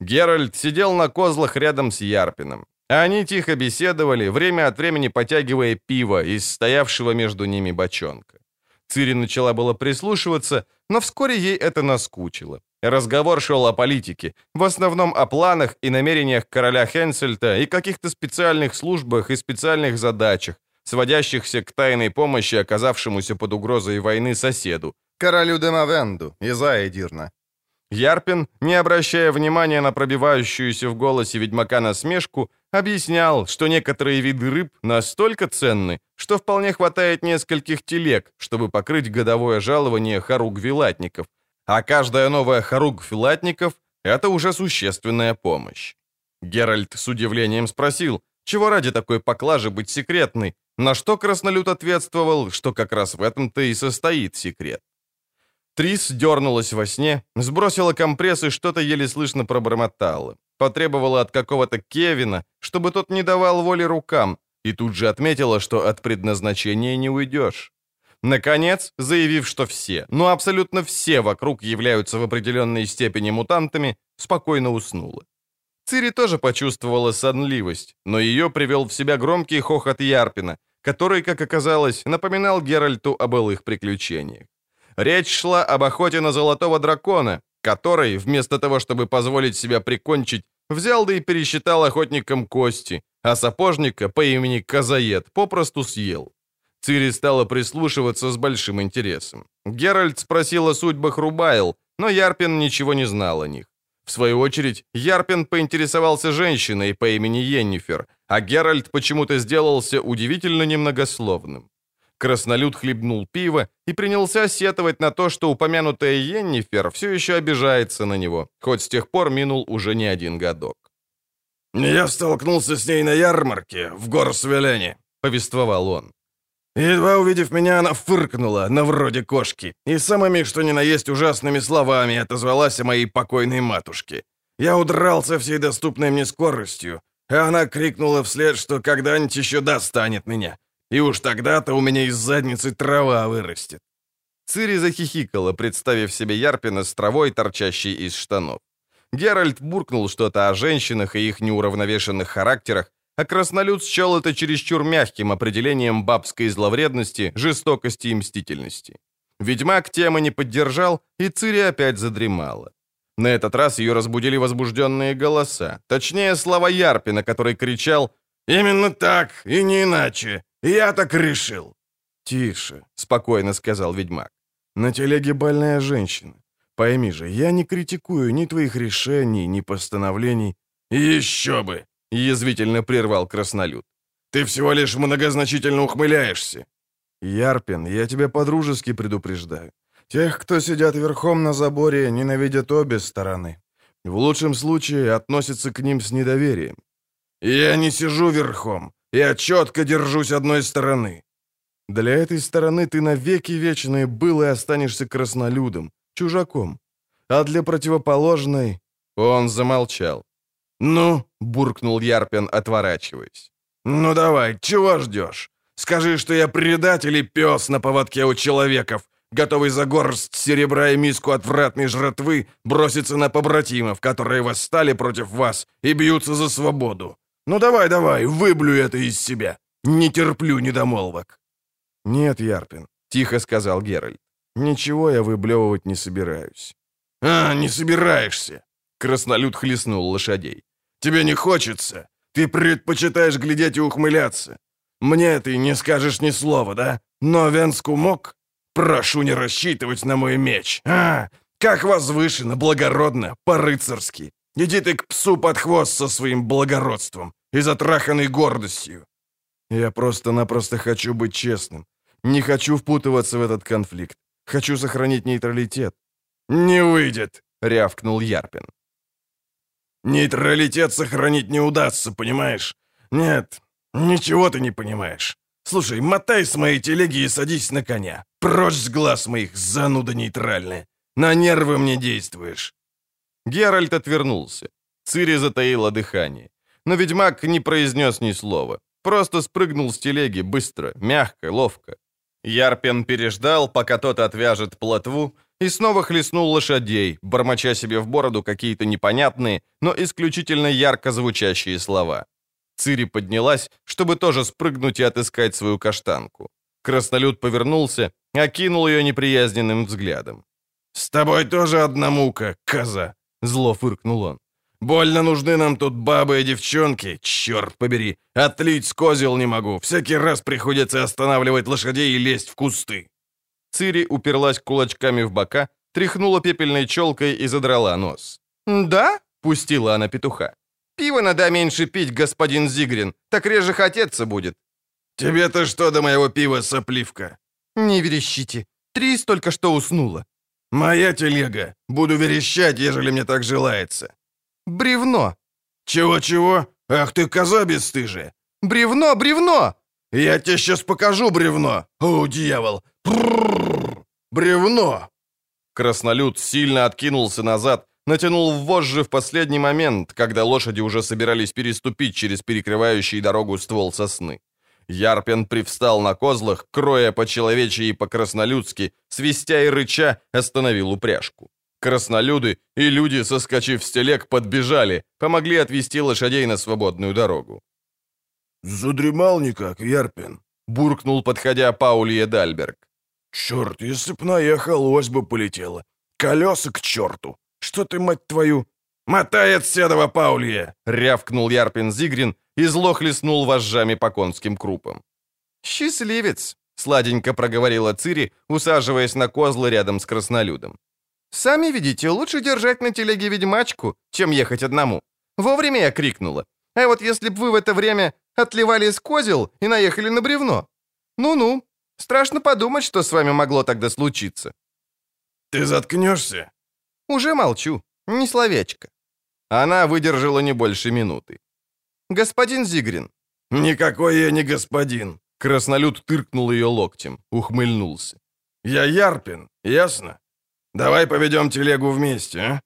Геральт сидел на козлах рядом с Ярпином. Они тихо беседовали, время от времени потягивая пиво из стоявшего между ними бочонка. Цири начала было прислушиваться, но вскоре ей это наскучило. Разговор шел о политике, в основном о планах и намерениях короля Хенсельта и каких-то специальных службах и специальных задачах, сводящихся к тайной помощи оказавшемуся под угрозой войны соседу, королю Демавенду из Аэдирна. Ярпин, не обращая внимания на пробивающуюся в голосе ведьмака насмешку, объяснял, что некоторые виды рыб настолько ценны, что вполне хватает нескольких телег, чтобы покрыть годовое жалование хоруг-вилатников, а каждая новая хоруг-филатников — это уже существенная помощь. Геральт с удивлением спросил, чего ради такой поклажи быть секретной, на что Краснолюд ответствовал, что как раз в этом-то и состоит секрет. Трис дернулась во сне, сбросила компресс и что-то еле слышно пробормотала. Потребовала от какого-то Кевина, чтобы тот не давал воли рукам, и тут же отметила, что от предназначения не уйдешь. Наконец, заявив, что все, ну абсолютно все вокруг являются в определенной степени мутантами, спокойно уснула. Цири тоже почувствовала сонливость, но ее привел в себя громкий хохот Ярпина, который, как оказалось, напоминал Геральту об былых приключениях. Речь шла об охоте на золотого дракона, который, вместо того, чтобы позволить себя прикончить, взял да и пересчитал охотникам кости, а сапожника по имени Казаед попросту съел. Цири стала прислушиваться с большим интересом. Геральт спросил о судьбах Рубайл, но Ярпин ничего не знал о них. В свою очередь, Ярпин поинтересовался женщиной по имени Йеннифер, а Геральт почему-то сделался удивительно немногословным. Краснолюд хлебнул пиво и принялся сетовать на то, что упомянутая Йеннифер все еще обижается на него, хоть с тех пор минул уже не один годок. «Я столкнулся с ней на ярмарке в Горсвелене», — повествовал он. Едва увидев меня, она фыркнула, на вроде кошки, и самыми, что ни на есть, ужасными словами отозвалась о моей покойной матушке. Я удрался всей доступной мне скоростью, а она крикнула вслед, что когда-нибудь еще достанет меня. И уж тогда-то у меня из задницы трава вырастет. Цири захихикала, представив себе Ярпина с травой, торчащей из штанов. Геральт буркнул что-то о женщинах и их неуравновешенных характерах, а краснолюд счел это чересчур мягким определением бабской зловредности, жестокости и мстительности. Ведьмак темы не поддержал, и Цири опять задремала. На этот раз ее разбудили возбужденные голоса, точнее, слова Ярпина, который кричал «Именно так, и не иначе! Я так решил!» «Тише», — спокойно сказал ведьмак. «На телеге больная женщина. Пойми же, я не критикую ни твоих решений, ни постановлений». «Еще бы!» — язвительно прервал краснолюд. «Ты всего лишь многозначительно ухмыляешься». «Ярпин, я тебя по-дружески предупреждаю. Тех, кто сидят верхом на заборе, ненавидят обе стороны. В лучшем случае относятся к ним с недоверием. «Я не сижу верхом. Я четко держусь одной стороны». Для этой стороны ты навеки вечные был и останешься краснолюдом, чужаком. А для противоположной... Он замолчал. «Ну?» — буркнул Ярпин, отворачиваясь. «Ну давай, чего ждешь? Скажи, что я предатель и пес на поводке у человеков, готовый за горсть серебра и миску отвратной жратвы броситься на побратимов, которые восстали против вас и бьются за свободу. Ну давай, давай, выблю это из себя. Не терплю недомолвок». «Нет, Ярпин», — тихо сказал Геральт. «Ничего я выблевывать не собираюсь». «А, не собираешься?» Краснолюд хлестнул лошадей. «Тебе не хочется? Ты предпочитаешь глядеть и ухмыляться? Мне ты не скажешь ни слова, да? Но Венску мог? Прошу не рассчитывать на мой меч. А, как возвышенно, благородно, по-рыцарски. Иди ты к псу под хвост со своим благородством и затраханной гордостью. Я просто-напросто хочу быть честным. Не хочу впутываться в этот конфликт. Хочу сохранить нейтралитет. «Не выйдет», — рявкнул Ярпин. «Нейтралитет сохранить не удастся, понимаешь? Нет, ничего ты не понимаешь. Слушай, мотай с моей телеги и садись на коня. Прочь с глаз моих, зануда нейтральная. На нервы мне действуешь». Геральт отвернулся. Цири затаила дыхание. Но ведьмак не произнес ни слова. Просто спрыгнул с телеги быстро, мягко, ловко. Ярпен переждал, пока тот отвяжет плотву, и снова хлестнул лошадей, бормоча себе в бороду какие-то непонятные, но исключительно ярко звучащие слова. Цири поднялась, чтобы тоже спрыгнуть и отыскать свою каштанку. Краснолюд повернулся, окинул ее неприязненным взглядом. «С тобой тоже одна мука, коза!» — зло фыркнул он. «Больно нужны нам тут бабы и девчонки, черт побери! Отлить с козел не могу, всякий раз приходится останавливать лошадей и лезть в кусты!» Цири уперлась кулачками в бока, тряхнула пепельной челкой и задрала нос. «Да?» — пустила она петуха. «Пиво надо меньше пить, господин Зигрин, так реже хотеться будет». «Тебе-то что до моего пива, сопливка?» «Не верещите. Трис только что уснула». «Моя телега. Буду верещать, ежели мне так желается». «Бревно». «Чего-чего? Ах ты, коза бесстыжая!» «Бревно, бревно!» «Я тебе сейчас покажу бревно! О, дьявол! Бревно!» Краснолюд сильно откинулся назад, натянул вожжи в последний момент, когда лошади уже собирались переступить через перекрывающий дорогу ствол сосны. Ярпен привстал на козлах, кроя по-человечьи и по-краснолюдски, свистя и рыча, остановил упряжку. Краснолюды и люди, соскочив с телег, подбежали, помогли отвести лошадей на свободную дорогу. «Задремал никак, Ярпин», — буркнул, подходя Паулье Дальберг. «Черт, если б наехал, ось бы полетела. Колеса к черту! Что ты, мать твою...» «Мотай от седова, Паулье!» — рявкнул Ярпин Зигрин и зло хлестнул вожжами по конским крупам. «Счастливец!» — сладенько проговорила Цири, усаживаясь на козлы рядом с краснолюдом. «Сами видите, лучше держать на телеге ведьмачку, чем ехать одному. Вовремя я крикнула. А вот если бы вы в это время отливали с козел и наехали на бревно. Ну-ну, страшно подумать, что с вами могло тогда случиться». «Ты заткнешься?» «Уже молчу, ни словечко». Она выдержала не больше минуты. «Господин Зигрин». «Никакой я не господин». Краснолюд тыркнул ее локтем, ухмыльнулся. «Я Ярпин, ясно? Давай поведем телегу вместе, а?»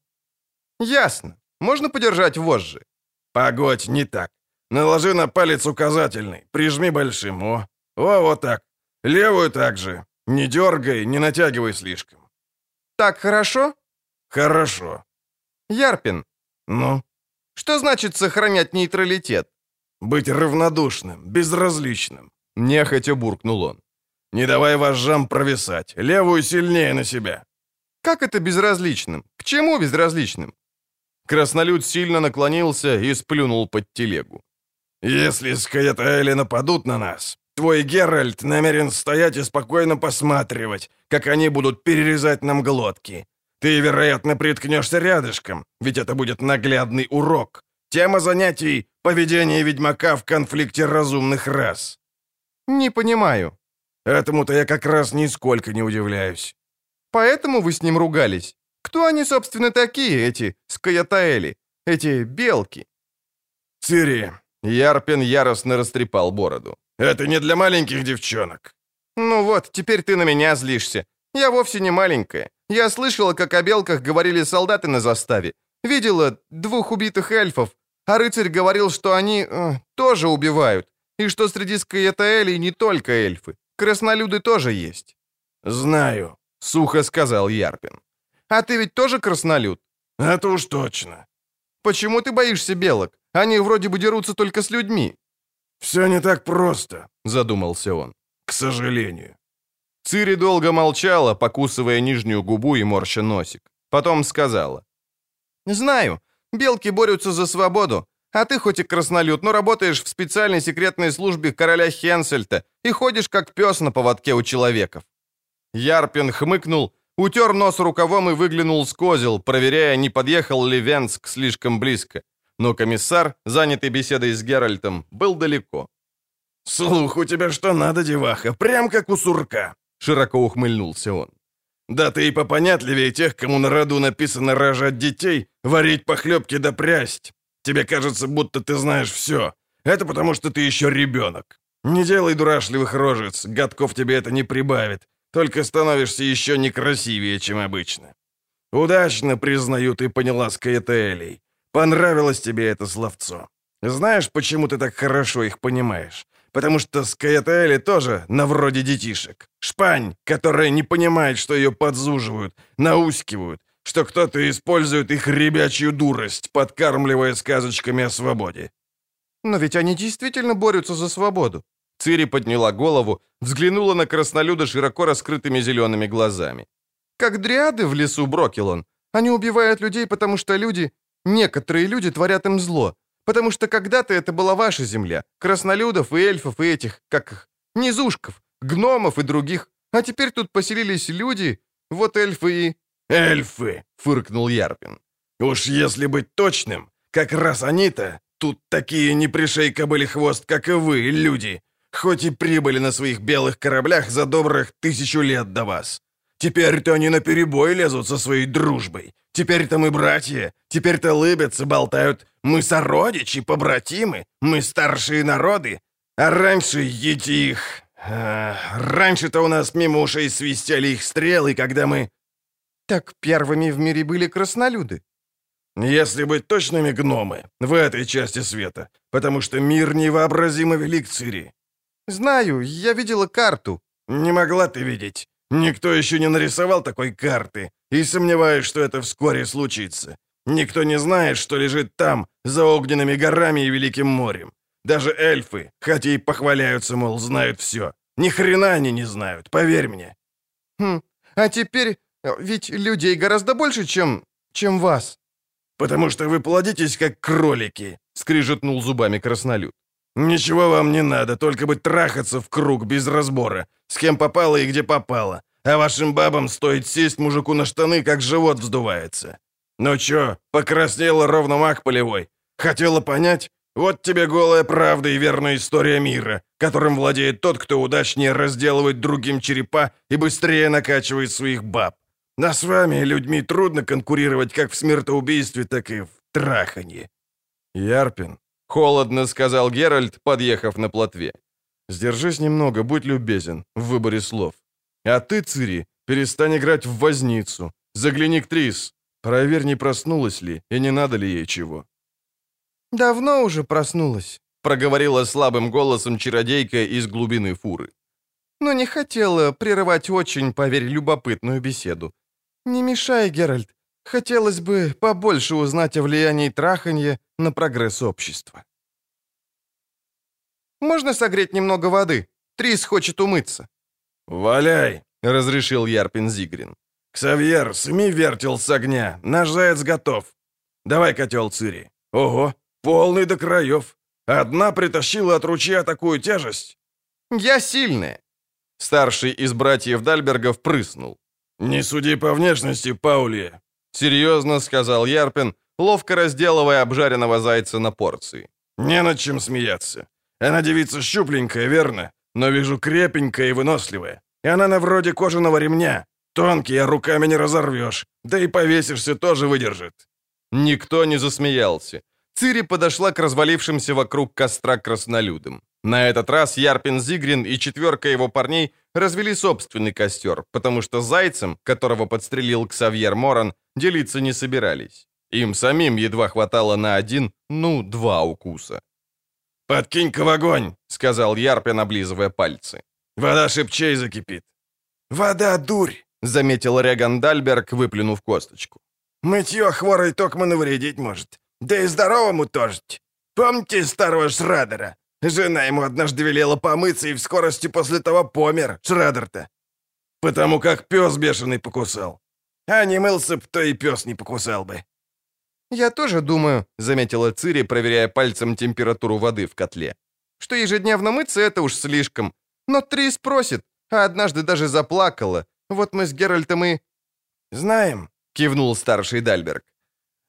«Ясно. Можно подержать вожжи?» «Погодь, не так. Наложи на палец указательный, прижми большим, о. О, вот так. Левую также. Не дергай, не натягивай слишком». «Так хорошо?» «Хорошо». «Ярпин». «Ну?» «Что значит сохранять нейтралитет?» «Быть равнодушным, безразличным», — нехотя буркнул он. «Не давай вожжам провисать. Левую сильнее на себя». «Как это безразличным? К чему безразличным?» Краснолюд сильно наклонился и сплюнул под телегу. «Если скаятаэли нападут на нас, твой Геральт намерен стоять и спокойно посматривать, как они будут перерезать нам глотки. Ты, вероятно, приткнешься рядышком, ведь это будет наглядный урок. Тема занятий — поведение ведьмака в конфликте разумных рас». «Не понимаю». «Этому-то я как раз нисколько не удивляюсь». «Поэтому вы с ним ругались? Кто они, собственно, такие, эти скаятаэли, эти белки?» «Цири». Ярпин яростно растрепал бороду. «Это не для маленьких девчонок». «Ну вот, теперь ты на меня злишься. Я вовсе не маленькая. Я слышала, как о белках говорили солдаты на заставе. Видела двух убитых эльфов. А рыцарь говорил, что они э, тоже убивают. И что среди скаятаэлей не только эльфы. Краснолюды тоже есть». «Знаю», — сухо сказал Ярпин. «А ты ведь тоже краснолюд?» «Это уж точно». «Почему ты боишься белок? Они вроде бы дерутся только с людьми». «Все не так просто», — задумался он. «К сожалению». Цири долго молчала, покусывая нижнюю губу и морща носик. Потом сказала. «Знаю, белки борются за свободу, А ты хоть и краснолюд, но работаешь в специальной секретной службе короля Хенсельта и ходишь как пес на поводке у человеков». Ярпин хмыкнул, утер нос рукавом и выглянул с козел, проверяя, не подъехал ли Венск слишком близко. Но комиссар, занятый беседой с Геральтом, был далеко. «Слух у тебя что надо, деваха, прям как у сурка», — широко ухмыльнулся он. «Да ты и попонятливее тех, кому на роду написано рожать детей, варить похлебки да прясть. Тебе кажется, будто ты знаешь все. Это потому, что ты еще ребенок. Не делай дурашливых рожец, годков тебе это не прибавит, только становишься еще некрасивее, чем обычно. Удачно, признаю, ты поняла с Каэтелей. Понравилось тебе это словцо. Знаешь, почему ты так хорошо их понимаешь? Потому что Скаятели тоже на вроде детишек. Шпань, которая не понимает, что ее подзуживают, наускивают, что кто-то использует их ребячью дурость, подкармливая сказочками о свободе. Но ведь они действительно борются за свободу. Цири подняла голову, взглянула на краснолюда широко раскрытыми зелеными глазами. Как дриады в лесу Брокелон. Они убивают людей, потому что люди, некоторые люди творят им зло. Потому что когда-то это была ваша земля. Краснолюдов и эльфов и этих, как их, низушков, гномов и других. А теперь тут поселились люди, вот эльфы и... «Эльфы!» — фыркнул Ярпин. «Уж если быть точным, как раз они-то тут такие не пришей кобыли хвост, как и вы, люди, хоть и прибыли на своих белых кораблях за добрых тысячу лет до вас. Теперь-то они наперебой лезут со своей дружбой. Теперь-то мы братья, теперь-то лыбятся, болтают. Мы сородичи, побратимы, мы старшие народы. А раньше, ети их... А, раньше-то у нас мимо ушей свистели их стрелы, когда мы так первыми в мире были краснолюды. Если быть точными, гномы, в этой части света, потому что мир невообразимо велик, Цири. Знаю, я видела карту. Не могла ты видеть. Никто еще не нарисовал такой карты, и сомневаюсь, что это вскоре случится. Никто не знает, что лежит там, за огненными горами и Великим морем. Даже эльфы, хотя и похваляются, мол, знают все. Ни хрена они не знают, поверь мне. Хм, а теперь ведь людей гораздо больше, чем... чем вас». «Потому что вы плодитесь, как кролики», — скрижетнул зубами краснолюд. «Ничего вам не надо, только бы трахаться в круг без разбора, с кем попало и где попало. А вашим бабам стоит сесть мужику на штаны, как живот вздувается. Ну чё, покраснела ровно маг полевой? Хотела понять? Вот тебе голая правда и верная история мира, которым владеет тот, кто удачнее разделывает другим черепа и быстрее накачивает своих баб. А с вами, людьми, трудно конкурировать как в смертоубийстве, так и в траханье». «Ярпин», — холодно сказал Геральт, подъехав на плотве. «Сдержись немного, будь любезен в выборе слов. А ты, Цири, перестань играть в возницу. Загляни к Трис. Проверь, не проснулась ли и не надо ли ей чего». «Давно уже проснулась», — проговорила слабым голосом чародейка из глубины фуры. «Но не хотела прерывать очень, поверь, любопытную беседу. «Не мешай, Геральт. Хотелось бы побольше узнать о влиянии траханья на прогресс общества». «Можно согреть немного воды? Трис хочет умыться». «Валяй!» — разрешил Ярпин Зигрин. «Ксавьер, сми вертел с огня. Наш заяц готов. Давай котел Цири. Ого, полный до краев. Одна притащила от ручья такую тяжесть». «Я сильная». Старший из братьев Дальбергов прыснул. «Не суди по внешности, Паули», — серьезно сказал Ярпин, ловко разделывая обжаренного зайца на порции. «Не над чем смеяться. Она девица щупленькая, верно, но вижу крепенькая и выносливая. И она на вроде кожаного ремня. Тонкий, а руками не разорвешь. Да и повесишься тоже выдержит». Никто не засмеялся. Цири подошла к развалившимся вокруг костра краснолюдам. На этот раз Ярпин Зигрин и четверка его парней развели собственный костер, потому что зайцем, которого подстрелил Ксавьер Моран, делиться не собирались. Им самим едва хватало на один, ну, два укуса. «Подкинь-ка в огонь!» — сказал Ярпин, облизывая пальцы. «Вода шипчей закипит». «Вода дурь!» — заметил Реган Дальберг, выплюнув косточку. «Мытье хворой токмо навредить может. Да и здоровому тоже. Помните старого Шрадера? Жена ему однажды велела помыться и в скорости после того помер, Шрадер-то. Потому как пес бешеный покусал. А не мылся б, то и пес не покусал бы. «Я тоже думаю», — заметила Цири, проверяя пальцем температуру воды в котле, «что ежедневно мыться — это уж слишком. Но Трис просит, а однажды даже заплакала. Вот мы с Геральтом и...» «Знаем», — кивнул старший Дальберг.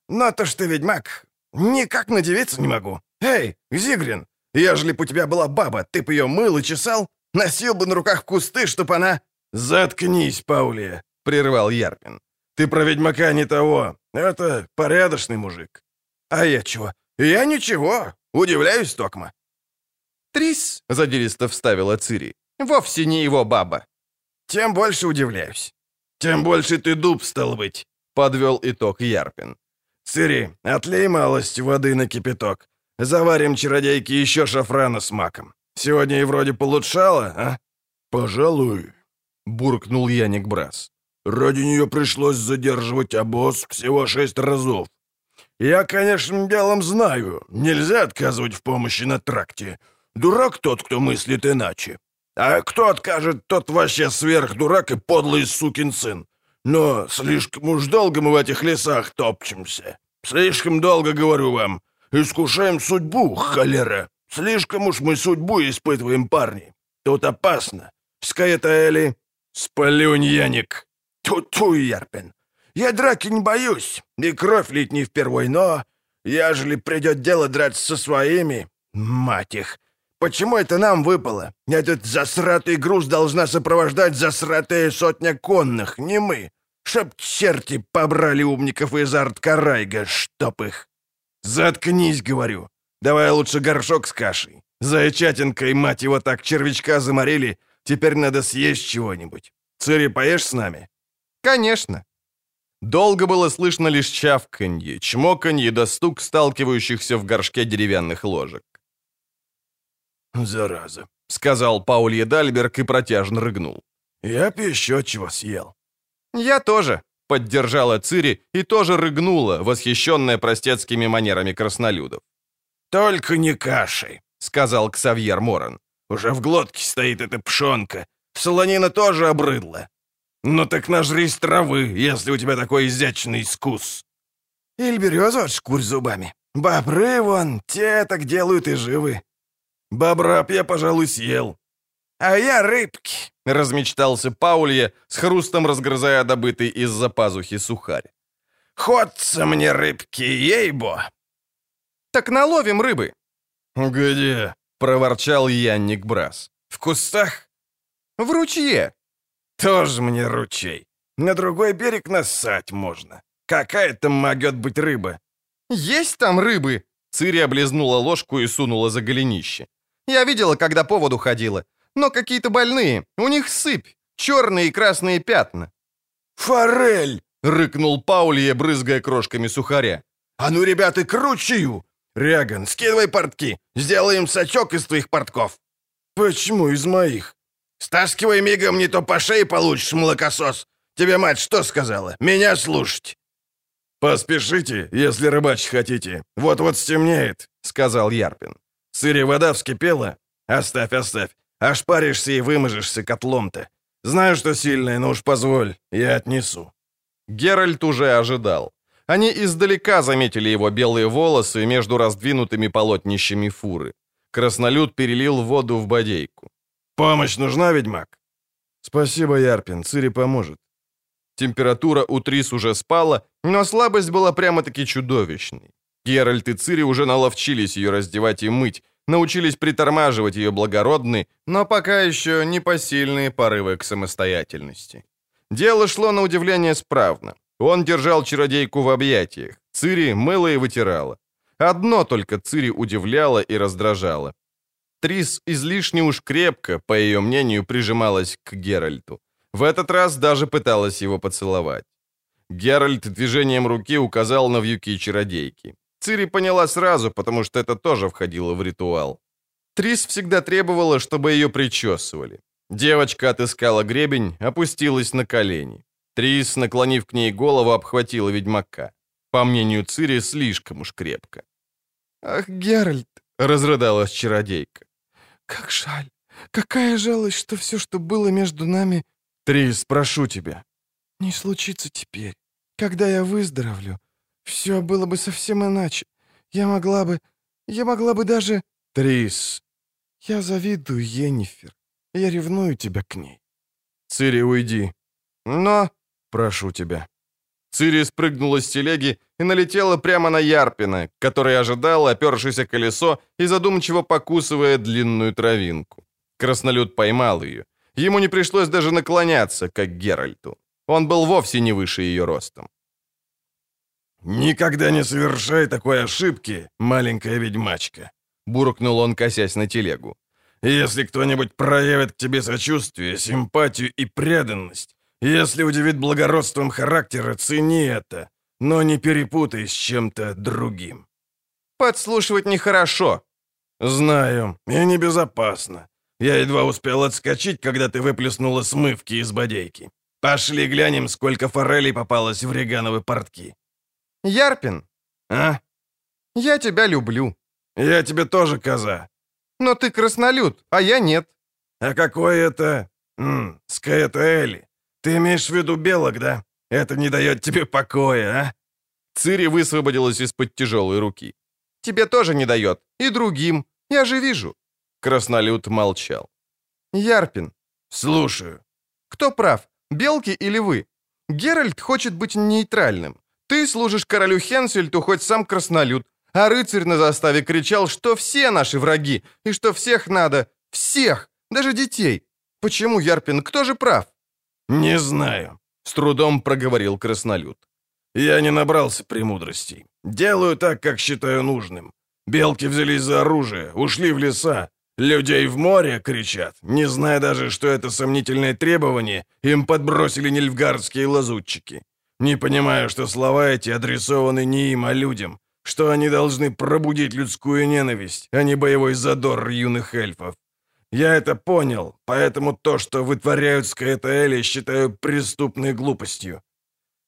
«Но то, что ведьмак, никак надевиться не могу. Эй, Зигрин, ежели бы у тебя была баба, ты бы ее мыл и чесал, носил бы на руках кусты, чтоб она...» «Заткнись, Паулия», — прервал Ярпин. «Ты про ведьмака не того. Это порядочный мужик». «А я чего? Я ничего. Удивляюсь, Токма». «Трис», — задиристо вставила Цири, — «вовсе не его баба». «Тем больше удивляюсь». «Тем больше ты дуб, стал быть», — подвел итог Ярпин. «Цири, отлей малость воды на кипяток. Заварим чародейки еще шафрана с маком. Сегодня и вроде получало, а?» «Пожалуй», — буркнул Яник Брас. «Ради нее пришлось задерживать обоз всего шесть разов. Я, конечно, делом знаю, нельзя отказывать в помощи на тракте. Дурак тот, кто мыслит иначе. А кто откажет, тот вообще сверхдурак и подлый сукин сын. Но слишком уж долго мы в этих лесах топчемся. Слишком долго, говорю вам. Искушаем судьбу, холера. Слишком уж мы судьбу испытываем, парни. Тут опасно. Скаэтаэли, спалюнь, Яник. Ту-ту, Ярпин. Я драки не боюсь, и кровь лить не впервой, но... Ежели придет дело драться со своими... Мать их! Почему это нам выпало? Этот засратый груз должна сопровождать засратая сотня конных, не мы. Чтоб черти побрали умников из арт-карайга, чтоб их. Заткнись, говорю. Давай лучше горшок с кашей. Зайчатинкой, мать его, так червячка заморили. Теперь надо съесть чего-нибудь. Цири, поешь с нами? Конечно. Долго было слышно лишь чавканье, чмоканье да стук сталкивающихся в горшке деревянных ложек. «Зараза», — сказал Паулье Дальберг и протяжно рыгнул. «Я б еще чего съел». «Я тоже», — поддержала Цири и тоже рыгнула, восхищенная простецкими манерами краснолюдов. «Только не кашей», — сказал Ксавьер Моран. «Уже в глотке стоит эта пшонка. Солонина тоже обрыдла. Ну так нажрись травы, если у тебя такой изящный искус». «Или березу от шкурь зубами. Бобры вон, те так делают и живы. Бобраб я, пожалуй, съел. А я рыбки, — размечтался Паулья, с хрустом разгрызая добытый из-за пазухи сухарь. «Ходца мне рыбки, ей-бо!» «Так наловим рыбы!» «Где?» — проворчал Янник Брас. «В кустах?» «В ручье!» «Тоже мне ручей. На другой берег нассать можно. Какая там могет быть рыба?» «Есть там рыбы!» Цири облизнула ложку и сунула за голенище. Я видела, когда по воду ходила. Но какие-то больные. У них сыпь. Черные и красные пятна». «Форель!» — рыкнул Паулье, брызгая крошками сухаря. «А ну, ребята, к ручью! Ряган, скидывай портки. Сделаем сачок из твоих портков». «Почему из моих?» «Стаскивай мигом, не то по шее получишь, молокосос. Тебе мать что сказала? Меня слушать». «Поспешите, если рыбачить хотите. Вот-вот стемнеет», — сказал Ярпин. Сыре вода вскипела? Оставь, оставь. Ошпаришься и выможешься котлом-то. Знаю, что сильная, но уж позволь, я отнесу». Геральт уже ожидал. Они издалека заметили его белые волосы между раздвинутыми полотнищами фуры. Краснолюд перелил воду в бодейку. «Помощь нужна, ведьмак?» «Спасибо, Ярпин, Цири поможет». Температура у Трис уже спала, но слабость была прямо-таки чудовищной. Геральт и Цири уже наловчились ее раздевать и мыть, научились притормаживать ее благородные, но пока еще непосильные порывы к самостоятельности. Дело шло на удивление справно. Он держал чародейку в объятиях, Цири мыла и вытирала. Одно только Цири удивляло и раздражало. Трис излишне уж крепко, по ее мнению, прижималась к Геральту. В этот раз даже пыталась его поцеловать. Геральт движением руки указал на вьюки чародейки. Цири поняла сразу, потому что это тоже входило в ритуал. Трис всегда требовала, чтобы ее причесывали. Девочка отыскала гребень, опустилась на колени. Трис, наклонив к ней голову, обхватила ведьмака. По мнению Цири, слишком уж крепко. «Ах, Геральт!» — разрыдалась чародейка. «Как жаль! Какая жалость, что все, что было между нами...» «Трис, прошу тебя!» «Не случится теперь. Когда я выздоровлю, Все было бы совсем иначе. Я могла бы... Я могла бы даже... Трис. Я завидую Енифер. Я ревную тебя к ней. Цири, уйди. Но... Прошу тебя. Цири спрыгнула с телеги и налетела прямо на Ярпина, который ожидал, опершись о колесо и задумчиво покусывая длинную травинку. Краснолюд поймал ее. Ему не пришлось даже наклоняться, как Геральту. Он был вовсе не выше ее ростом. «Никогда не совершай такой ошибки, маленькая ведьмачка», — буркнул он, косясь на телегу. «Если кто-нибудь проявит к тебе сочувствие, симпатию и преданность, если удивит благородством характера, цени это, но не перепутай с чем-то другим». «Подслушивать нехорошо». «Знаю, и небезопасно. Я едва успел отскочить, когда ты выплеснула смывки из бодейки. Пошли глянем, сколько форелей попалось в регановы портки». «Ярпин?» «А?» «Я тебя люблю». «Я тебе тоже, коза». «Но ты краснолюд, а я нет». «А какой это... М, Скаэтуэли? Ты имеешь в виду белок, да? Это не дает тебе покоя, а?» Цири высвободилась из-под тяжелой руки. «Тебе тоже не дает. И другим. Я же вижу». Краснолюд молчал. «Ярпин». «Слушаю». «Кто прав, белки или вы? Геральт хочет быть нейтральным. Ты служишь королю Хенсельту, хоть сам краснолюд, а рыцарь на заставе кричал, что все наши враги, и что всех надо, всех, даже детей. Почему, Ярпин, кто же прав?» «Не знаю», — с трудом проговорил краснолюд. «Я не набрался премудростей. Делаю так, как считаю нужным. Белки взялись за оружие, ушли в леса. Людей в море кричат, не зная даже, что это сомнительное требование, им подбросили нильфгардские лазутчики. Не понимаю, что слова эти адресованы не им, а людям, что они должны пробудить людскую ненависть, а не боевой задор юных эльфов. Я это понял, поэтому то, что вытворяют Скаэтаэли, считаю преступной глупостью.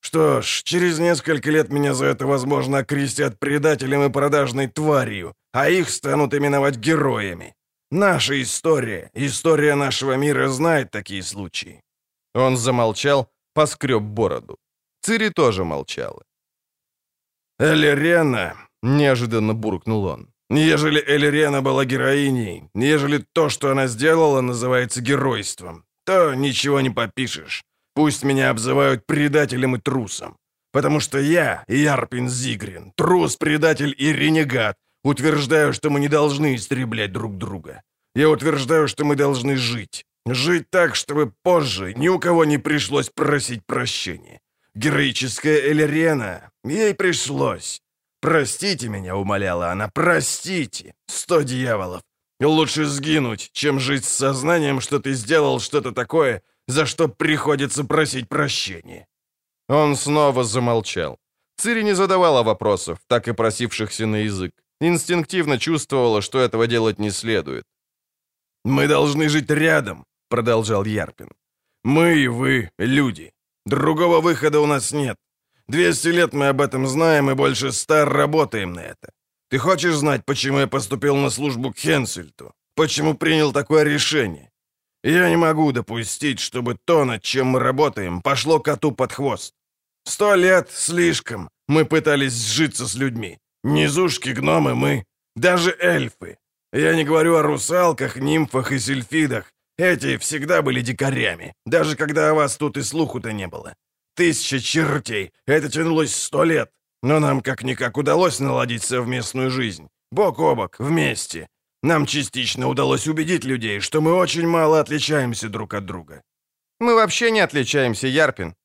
Что ж, через несколько лет меня за это, возможно, окрестят предателем и продажной тварью, а их станут именовать героями. Наша история, история нашего мира знает такие случаи». Он замолчал, поскреб бороду. Цири тоже молчала. «Элирена», — неожиданно буркнул он, Ежели Элирена была героиней, ежели то, что она сделала, называется геройством, то ничего не попишешь. Пусть меня обзывают предателем и трусом. Потому что я, Ярпин Зигрин, трус, предатель и ренегат, утверждаю, что мы не должны истреблять друг друга. Я утверждаю, что мы должны жить. Жить так, чтобы позже ни у кого не пришлось просить прощения. Героическая Элирена, ей пришлось. «Простите меня», — умоляла она, — «простите! Сто дьяволов! Лучше сгинуть, чем жить с сознанием, что ты сделал что-то такое, за что приходится просить прощения». Он снова замолчал. Цири не задавала вопросов, так и просившихся на язык. Инстинктивно чувствовала, что этого делать не следует. «Мы должны жить рядом», — продолжал Ярпин. «Мы и вы — люди. Другого выхода у нас нет. Двести лет мы об этом знаем и больше ста работаем на это. Ты хочешь знать, почему я поступил на службу к Хенсельту? Почему принял такое решение? Я не могу допустить, чтобы то, над чем мы работаем, пошло коту под хвост. Сто лет слишком мы пытались сжиться с людьми. Низушки, гномы, мы, даже эльфы. Я не говорю о русалках, нимфах и сельфидах. Эти всегда были дикарями, даже когда о вас тут и слуху-то не было. Тысяча чертей! Это тянулось сто лет! Но нам как-никак удалось наладить совместную жизнь. Бок о бок, вместе. Нам частично удалось убедить людей, что мы очень мало отличаемся друг от друга. Мы вообще не отличаемся, Ярпин.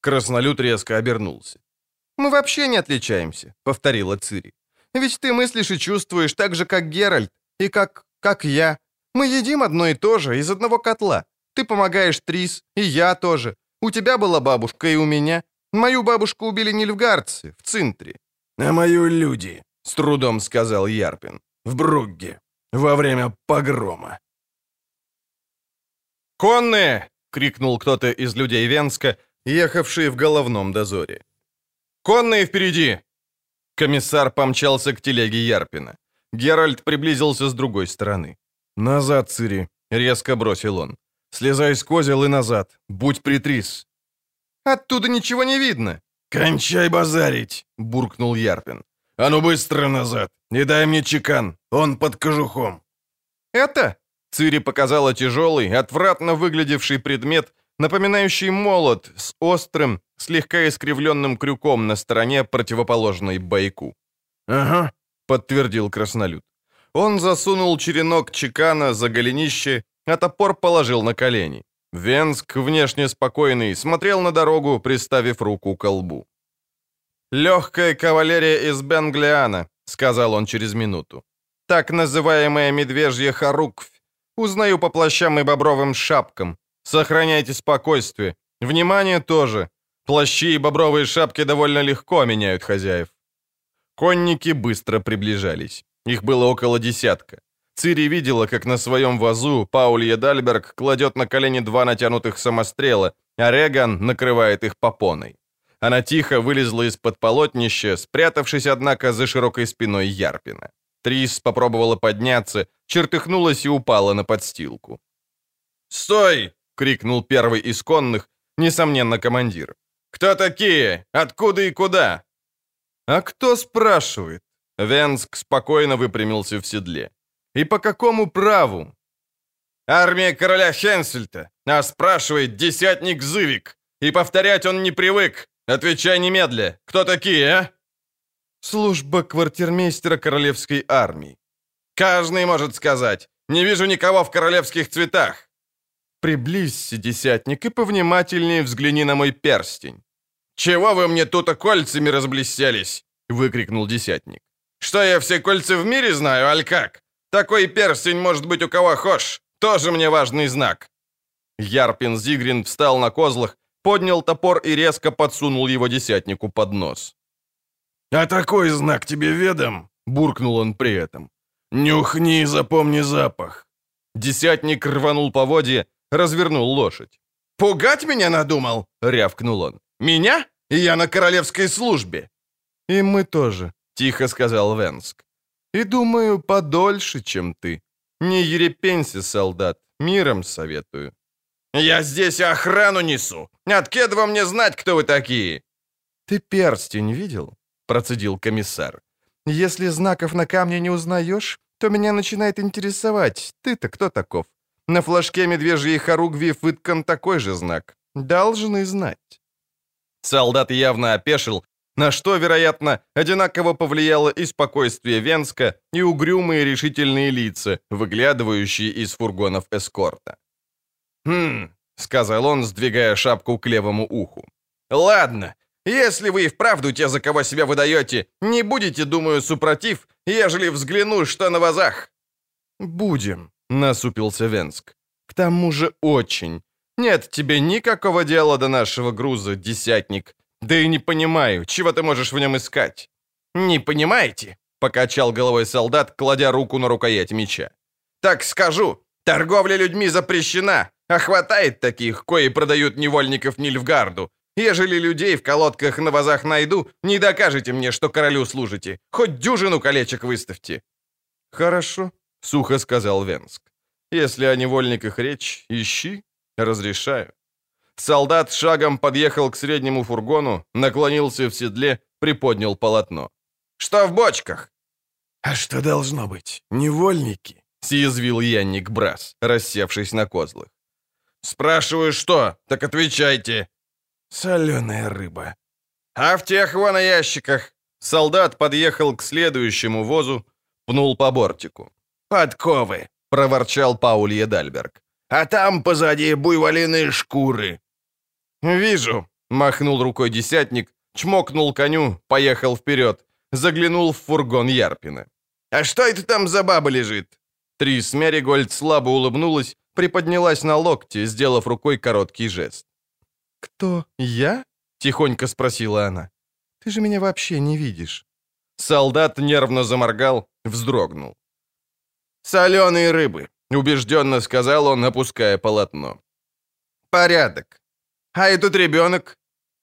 Краснолюд резко обернулся. «Мы вообще не отличаемся», — повторила Цири. «Ведь ты мыслишь и чувствуешь так же, как Геральт, и как... как я. Мы едим одно и то же, из одного котла. Ты помогаешь Трис, и я тоже. У тебя была бабушка и у меня. Мою бабушку убили нильфгардцы в Цинтре». «А мою люди», — с трудом сказал Ярпин. «В Бругге. Во время погрома». «Конные!» — крикнул кто-то из людей Венска, ехавшие в головном дозоре. «Конные впереди!» Комиссар помчался к телеге Ярпина. Геральт приблизился с другой стороны. «Назад, Цири!» — резко бросил он. Слезай с козел и назад. Будь притрис. Оттуда ничего не видно. «Кончай базарить!» — буркнул Ярпин. «А ну быстро назад! И дай мне чекан, он под кожухом!» «Это?» — Цири показала тяжелый, отвратно выглядевший предмет, напоминающий молот с острым, слегка искривленным крюком на стороне противоположной бойку. «Ага», — подтвердил краснолюд. Он засунул черенок чекана за голенище, а топор положил на колени. Венск, внешне спокойный, смотрел на дорогу, приставив руку к лбу. «Легкая кавалерия из Бенглиана», — сказал он через минуту. «Так называемая медвежья хоруквь. Узнаю по плащам и бобровым шапкам. Сохраняйте спокойствие. Внимание тоже. Плащи и бобровые шапки довольно легко меняют хозяев». Конники быстро приближались. Их было около десятка. Цири видела, как на своем вазу Паулье Дальберг кладет на колени два натянутых самострела, а Реган накрывает их попоной. Она тихо вылезла из-под полотнища, спрятавшись, однако, за широкой спиной Ярпина. Трис попробовала подняться, чертыхнулась и упала на подстилку. «Стой!» — крикнул первый из конных, несомненно, командир. «Кто такие? Откуда и куда?» «А кто спрашивает?» Венск спокойно выпрямился в седле. «И по какому праву?» «Армия короля Хенсельта, а спрашивает десятник Зывик, и повторять он не привык. Отвечай немедля, кто такие, а?» «Служба квартирмейстера королевской армии». «Каждый может сказать. Не вижу никого в королевских цветах». «Приблизься, десятник, и повнимательнее взгляни на мой перстень». «Чего вы мне тут кольцами разблестелись?» — выкрикнул десятник. «Что, я все кольца в мире знаю, аль как? Такой перстень может быть у кого хошь. Тоже мне важный знак». Ярпин Зигрин встал на козлах, поднял топор и резко подсунул его десятнику под нос. «А такой знак тебе ведом?» — буркнул он при этом. «Нюхни и запомни запах». Десятник рванул по воде, развернул лошадь. «Пугать меня надумал?» — рявкнул он. «Меня? Я на королевской службе!» «И мы тоже», — тихо сказал Венск. «И думаю, подольше, чем ты. Не ерепенься, солдат, миром советую». «Я здесь охрану несу! Откуда вам мне знать, кто вы такие?» «Ты перстень видел?» — процедил комиссар. «Если знаков на камне не узнаешь, то меня начинает интересовать, ты-то кто таков? На флажке медвежьей хоругви выткан такой же знак. Должны знать». Солдат явно опешил, на что, вероятно, одинаково повлияло и спокойствие Венска, и угрюмые решительные лица, выглядывающие из фургонов эскорта. «Хм», — сказал он, сдвигая шапку к левому уху. «Ладно, если вы и вправду те, за кого себя выдаете, не будете, думаю, супротив, ежели взгляну, что на вазах». «Будем», — насупился Венск. «К тому же очень. Нет тебе никакого дела до нашего груза, десятник. Да и не понимаю, чего ты можешь в нем искать?» «Не понимаете?» — покачал головой солдат, кладя руку на рукоять меча. «Так скажу, торговля людьми запрещена, а хватает таких, кои продают невольников Нильфгарду. Ежели людей в колодках на вазах найду, не докажете мне, что королю служите. Хоть дюжину колечек выставьте». «Хорошо», — сухо сказал Венск. «Если о невольниках речь, ищи, разрешаю». Солдат шагом подъехал к среднему фургону, наклонился в седле, приподнял полотно. «Что в бочках?» «А что должно быть? Невольники?» — съязвил Янник Брас, рассевшись на козлах. «Спрашиваю, что? Так отвечайте!» «Соленая рыба». «А в тех вон ящиках?» Солдат подъехал к следующему возу, пнул по бортику. «Подковы!» — проворчал Паулье Дальберг. «А там позади буйволиные шкуры. «Вижу», — махнул рукой десятник, чмокнул коню, поехал вперед, заглянул в фургон Ярпина. «А что это там за баба лежит?» Трис Меригольд слабо улыбнулась, приподнялась на локте, сделав рукой короткий жест. «Кто, я?» — тихонько спросила она. «Ты же меня вообще не видишь». Солдат нервно заморгал, вздрогнул. «Соленые рыбы», — убежденно сказал он, опуская полотно. «Порядок. «А и тут ребенок».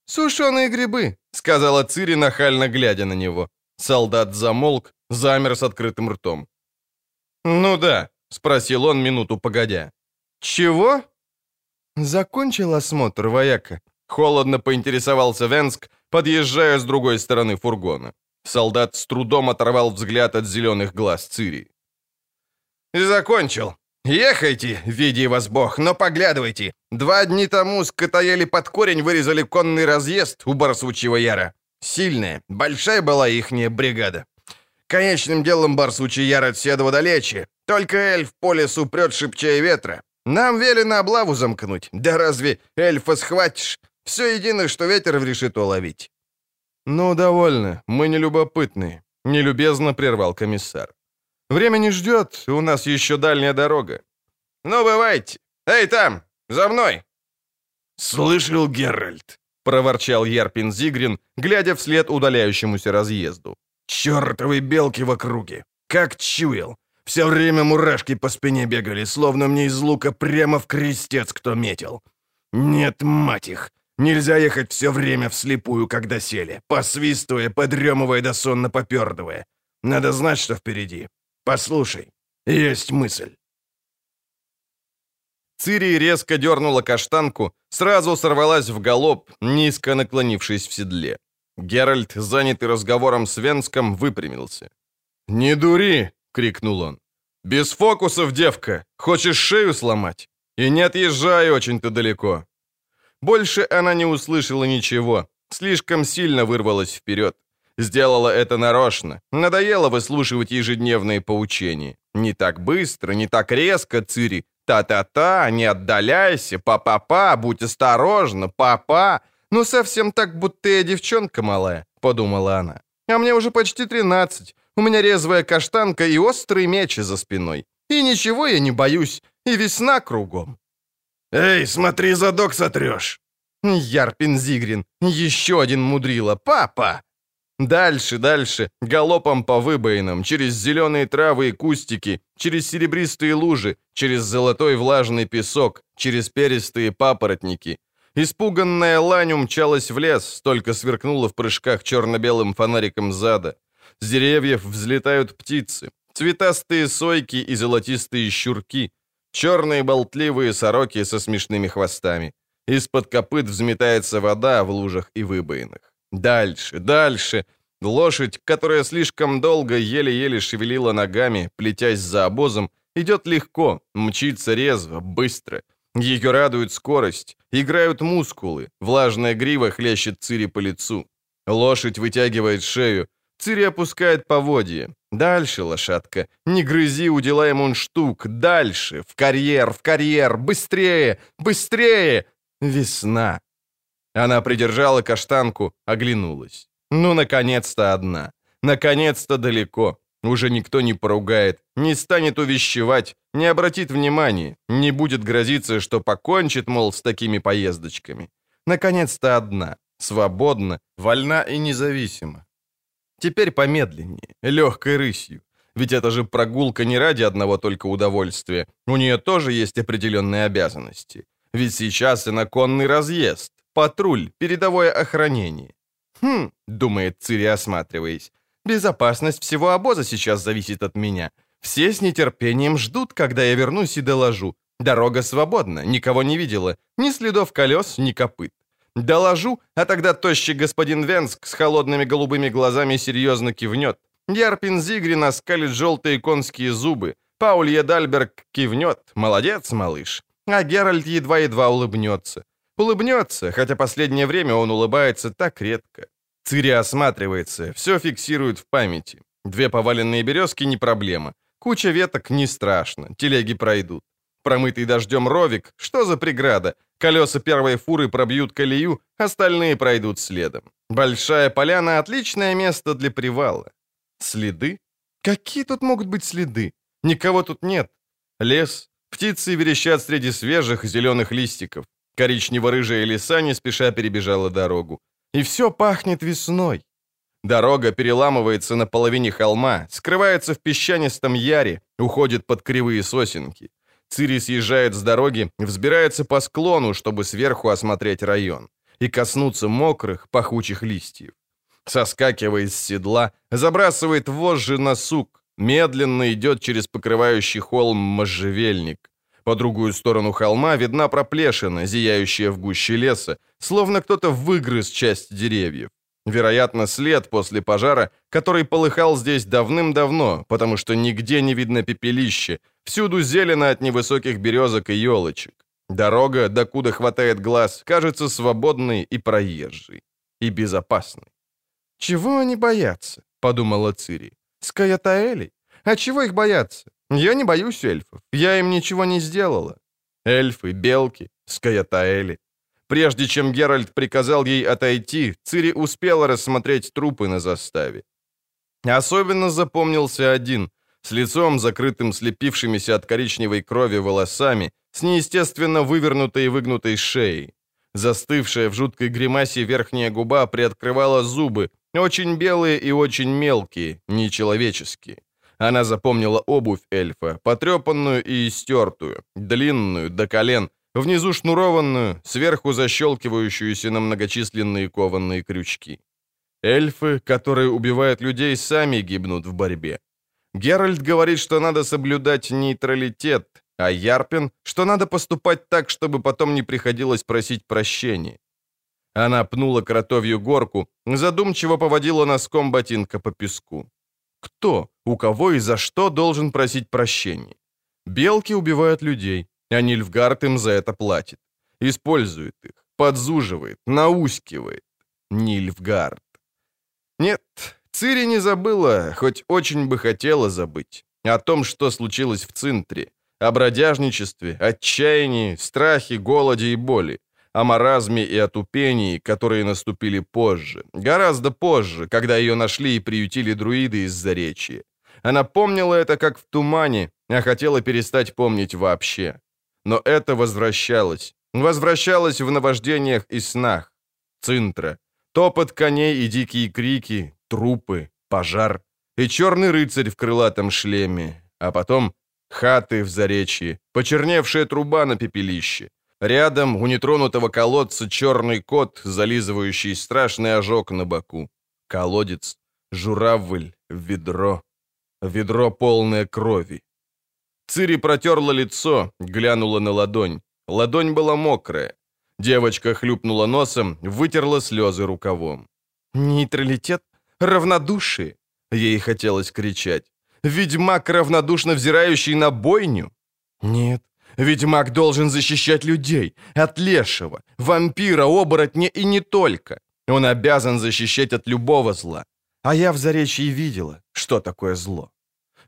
«Сушеные грибы», — сказала Цири, нахально глядя на него. Солдат замолк, замер с открытым ртом. «Ну да», — спросил он минуту погодя. «Чего?» «Закончил осмотр, вояка?» Холодно поинтересовался Венск, подъезжая с другой стороны фургона. Солдат с трудом оторвал взгляд от зеленых глаз Цири. «Закончил. Ехайте, види вас Бог, но поглядывайте. Два дни тому скотоели под корень вырезали конный разъезд у Барсучьего Яра. Сильная, большая была ихняя бригада. Конечным делом Барсучий Яр от Седова далече. Только эльф по лесу прет шипчая ветра. Нам велено облаву замкнуть. Да разве эльфа схватишь? Все единое, что ветер решит уловить». «Ну, довольно. Мы не любопытные», — нелюбезно прервал комиссар. «Время не ждет, у нас еще дальняя дорога». «Ну, бывайте. Эй, там, за мной!» «Слышал, Геральт?» — проворчал Ярпин Зигрин, глядя вслед удаляющемуся разъезду. «Чертовы белки в округе! Как чуял! Все время мурашки по спине бегали, словно мне из лука прямо в крестец кто метил. Нет, мать их! Нельзя ехать все время вслепую, когда сели, посвистывая, подремывая да сонно попердывая. Надо знать, что впереди. Послушай, есть мысль. Цири резко дернула каштанку, сразу сорвалась в галоп, низко наклонившись в седле. Геральт, занятый разговором с Венском, выпрямился. «Не дури!» — крикнул он. «Без фокусов, девка! Хочешь шею сломать? И не отъезжай очень-то далеко!» Больше она не услышала ничего, слишком сильно вырвалась вперед. Сделала это нарочно. Надоело выслушивать ежедневные поучения. Не так быстро, не так резко, Цири. Та-та-та, не отдаляйся, па-па-па, будь осторожна, папа. Ну, совсем так, будто я девчонка малая, подумала она. А мне уже почти тринадцать. У меня резвая каштанка и острый меч за спиной. И ничего я не боюсь, и весна кругом. «Эй, смотри, задок сотрешь!» Ярпин Зигрин, еще один мудрила, папа! Дальше, дальше, галопом по выбоинам, через зеленые травы и кустики, через серебристые лужи, через золотой влажный песок, через перистые папоротники. Испуганная лань умчалась в лес, только сверкнула в прыжках черно-белым фонариком зада. С деревьев взлетают птицы, цветастые сойки и золотистые щурки, черные болтливые сороки со смешными хвостами. Из-под копыт взметается вода в лужах и выбоинах. Дальше, дальше. Лошадь, которая слишком долго еле-еле шевелила ногами, плетясь за обозом, идет легко, мчится резво, быстро. Ее радует скорость, играют мускулы, влажная грива хлещет Цири по лицу. Лошадь вытягивает шею, Цири опускает поводье. Дальше, лошадка, не грызи удила мундштук, дальше, в карьер, в карьер, быстрее, быстрее. Весна. Она придержала каштанку, оглянулась. Ну, наконец-то одна. Наконец-то далеко. Уже никто не поругает, не станет увещевать, не обратит внимания, не будет грозиться, что покончит, мол, с такими поездочками. Наконец-то одна, свободна, вольна и независима. Теперь помедленнее, легкой рысью. Ведь это же прогулка не ради одного только удовольствия. У нее тоже есть определенные обязанности. Ведь сейчас и на конный разъезд. Патруль, передовое охранение. «Хм», — думает Цири, осматриваясь, «безопасность всего обоза сейчас зависит от меня. Все с нетерпением ждут, когда я вернусь и доложу. Дорога свободна, никого не видела, ни следов колес, ни копыт. Доложу, а тогда тощий господин Венск с холодными голубыми глазами серьезно кивнет. Ярпин Зигрин оскалит желтые конские зубы. Пауль Едальберг кивнет. Молодец, малыш. А Геральт едва-едва улыбнется. Улыбнется, хотя последнее время он улыбается так редко. Цири осматривается, все фиксирует в памяти. Две поваленные березки не проблема. Куча веток не страшно, телеги пройдут. Промытый дождем ровик, что за преграда? Колеса первой фуры пробьют колею, остальные пройдут следом. Большая поляна — отличное место для привала. Следы? Какие тут могут быть следы? Никого тут нет. Лес. Птицы верещат среди свежих зеленых листиков. Коричнево-рыжая лиса не спеша перебежала дорогу. И все пахнет весной. Дорога переламывается на половине холма, скрывается в песчанистом яре, уходит под кривые сосенки. Цири съезжает с дороги, взбирается по склону, чтобы сверху осмотреть район и коснуться мокрых, пахучих листьев. Соскакивает с седла, забрасывает вожжи на сук, медленно идет через покрывающий холм можжевельник. По другую сторону холма видна проплешина, зияющая в гуще леса, словно кто-то выгрыз часть деревьев. Вероятно, след после пожара, который полыхал здесь давным-давно, потому что нигде не видно пепелище, всюду зелено от невысоких березок и елочек. Дорога, докуда хватает глаз, кажется свободной и проезжей. И безопасной. «Чего они боятся?» — подумала Цири. «Скаятаэлей? А чего их бояться? Я не боюсь эльфов. Я им ничего не сделала». Эльфы, белки, скаятаэли. Прежде чем Геральт приказал ей отойти, Цири успела рассмотреть трупы на заставе. Особенно запомнился один, с лицом, закрытым слепившимися от коричневой крови волосами, с неестественно вывернутой и выгнутой шеей. Застывшая в жуткой гримасе верхняя губа приоткрывала зубы, очень белые и очень мелкие, нечеловеческие. Она запомнила обувь эльфа, потрепанную и истертую, длинную, до колен, внизу шнурованную, сверху защелкивающуюся на многочисленные кованные крючки. Эльфы, которые убивают людей, сами гибнут в борьбе. Геральт говорит, что надо соблюдать нейтралитет, а Ярпин, что надо поступать так, чтобы потом не приходилось просить прощения. Она пнула кротовью горку, задумчиво поводила носком ботинка по песку. Кто, у кого и за что должен просить прощения? Белки убивают людей, а Нильфгард им за это платит. Использует их, подзуживает, наускивает. Нильфгард. Нет, Цири не забыла, хоть очень бы хотела забыть, о том, что случилось в Цинтре, о бродяжничестве, отчаянии, страхе, голоде и боли, о маразме и отупении, которые наступили позже, гораздо позже, когда ее нашли и приютили друиды из Заречья. Она помнила это как в тумане, а хотела перестать помнить вообще. Но это возвращалось. Возвращалось в наваждениях и снах. Цинтра. Топот коней и дикие крики, трупы, пожар. И черный рыцарь в крылатом шлеме. А потом хаты в заречье, почерневшая труба на пепелище. Рядом у нетронутого колодца черный кот, зализывающий страшный ожог на боку. Колодец, журавль, ведро. Ведро полное крови. Цири протерла лицо, глянула на ладонь. Ладонь была мокрая. Девочка хлюпнула носом, вытерла слезы рукавом. «Нейтралитет? Равнодушие?» Ей хотелось кричать. «Ведьмак, равнодушно взирающий на бойню?» «Нет, ведьмак должен защищать людей от лешего, вампира, оборотня и не только. Он обязан защищать от любого зла. А я в Заречье видела, что такое зло.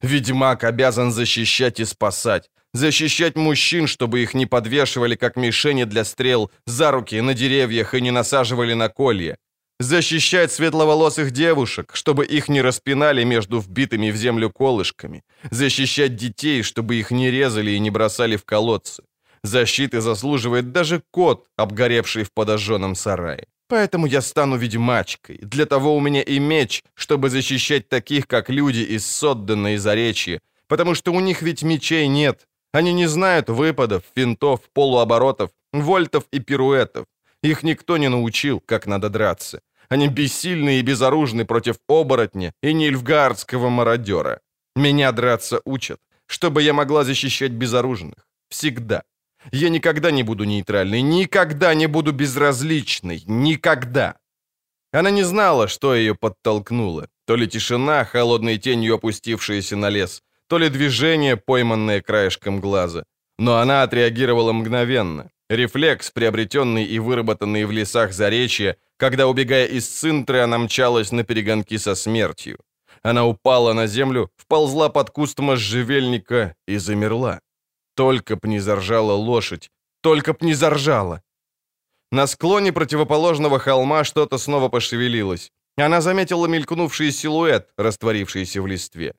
Ведьмак обязан защищать и спасать, защищать мужчин, чтобы их не подвешивали как мишени для стрел за руки на деревьях и не насаживали на колья, защищать светловолосых девушек, чтобы их не распинали между вбитыми в землю колышками, защищать детей, чтобы их не резали и не бросали в колодцы. Защиты заслуживает даже кот, обгоревший в подожженном сарае. Поэтому я стану ведьмачкой. Для того у меня и меч, чтобы защищать таких, как люди из Соддена и Заречья, потому что у них ведь мечей нет. Они не знают выпадов, финтов, полуоборотов, вольтов и пируэтов. Их никто не научил, как надо драться. Они бессильны и безоружны против оборотня и нильфгардского мародера. Меня драться учат, чтобы я могла защищать безоружных. Всегда. Я никогда не буду нейтральной, никогда не буду безразличной, никогда. Она не знала, что ее подтолкнуло. То ли тишина, холодной тенью опустившаяся на лес, то ли движение, пойманное краешком глаза. Но она отреагировала мгновенно. Рефлекс, приобретенный и выработанный в лесах Заречья, когда, убегая из Цинтры, она мчалась на перегонки со смертью. Она упала на землю, вползла под куст можжевельника и замерла. Только б не заржала лошадь, только б не заржала. На склоне противоположного холма что-то снова пошевелилось. Она заметила мелькнувший силуэт, растворившийся в листве.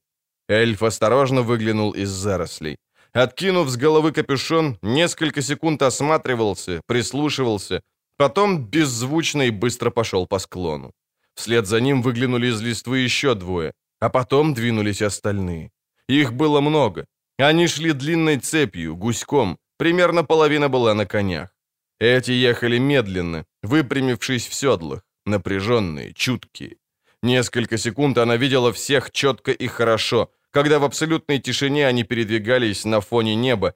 Эльф осторожно выглянул из зарослей. Откинув с головы капюшон, несколько секунд осматривался, прислушивался, потом беззвучно и быстро пошел по склону. Вслед за ним выглянули из листвы еще двое, а потом двинулись остальные. Их было много. Они шли длинной цепью, гуськом, примерно половина была на конях. Эти ехали медленно, выпрямившись в седлах, напряженные, чуткие. Несколько секунд она видела всех четко и хорошо, когда в абсолютной тишине они передвигались на фоне неба,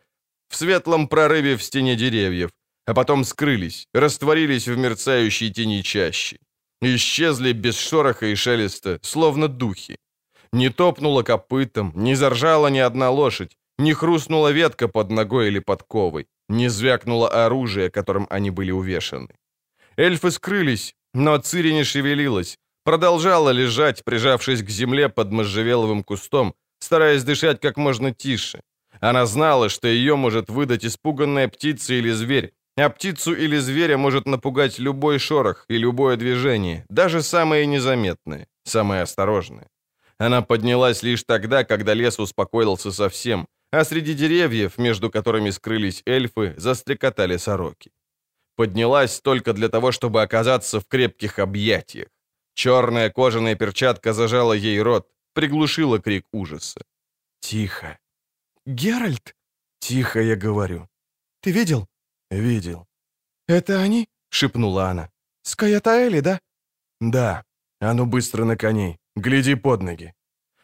в светлом прорыве в стене деревьев, а потом скрылись, растворились в мерцающей тени чащи. исчезли без шороха и шелеста, словно духи. Не топнула копытом, не заржала ни одна лошадь, не хрустнула ветка под ногой или подковой, не звякнуло оружие, которым они были увешаны. Эльфы скрылись, но Цири не шевелилась, продолжала лежать, прижавшись к земле под можжевеловым кустом, стараясь дышать как можно тише. Она знала, что ее может выдать испуганная птица или зверь, а птицу или зверя может напугать любой шорох и любое движение, даже самое незаметное, самое осторожное. Она поднялась лишь тогда, когда лес успокоился совсем, а среди деревьев, между которыми скрылись эльфы, застрекотали сороки. Поднялась только для того, чтобы оказаться в крепких объятиях. Черная кожаная перчатка зажала ей рот, приглушила крик ужаса. «Тихо!» «Геральт!» «Тихо, я говорю». «Ты видел?» «Видел». «Это они?» — шепнула она. «Скаятаэли, да?» «Да. А ну быстро на коней. Гляди под ноги».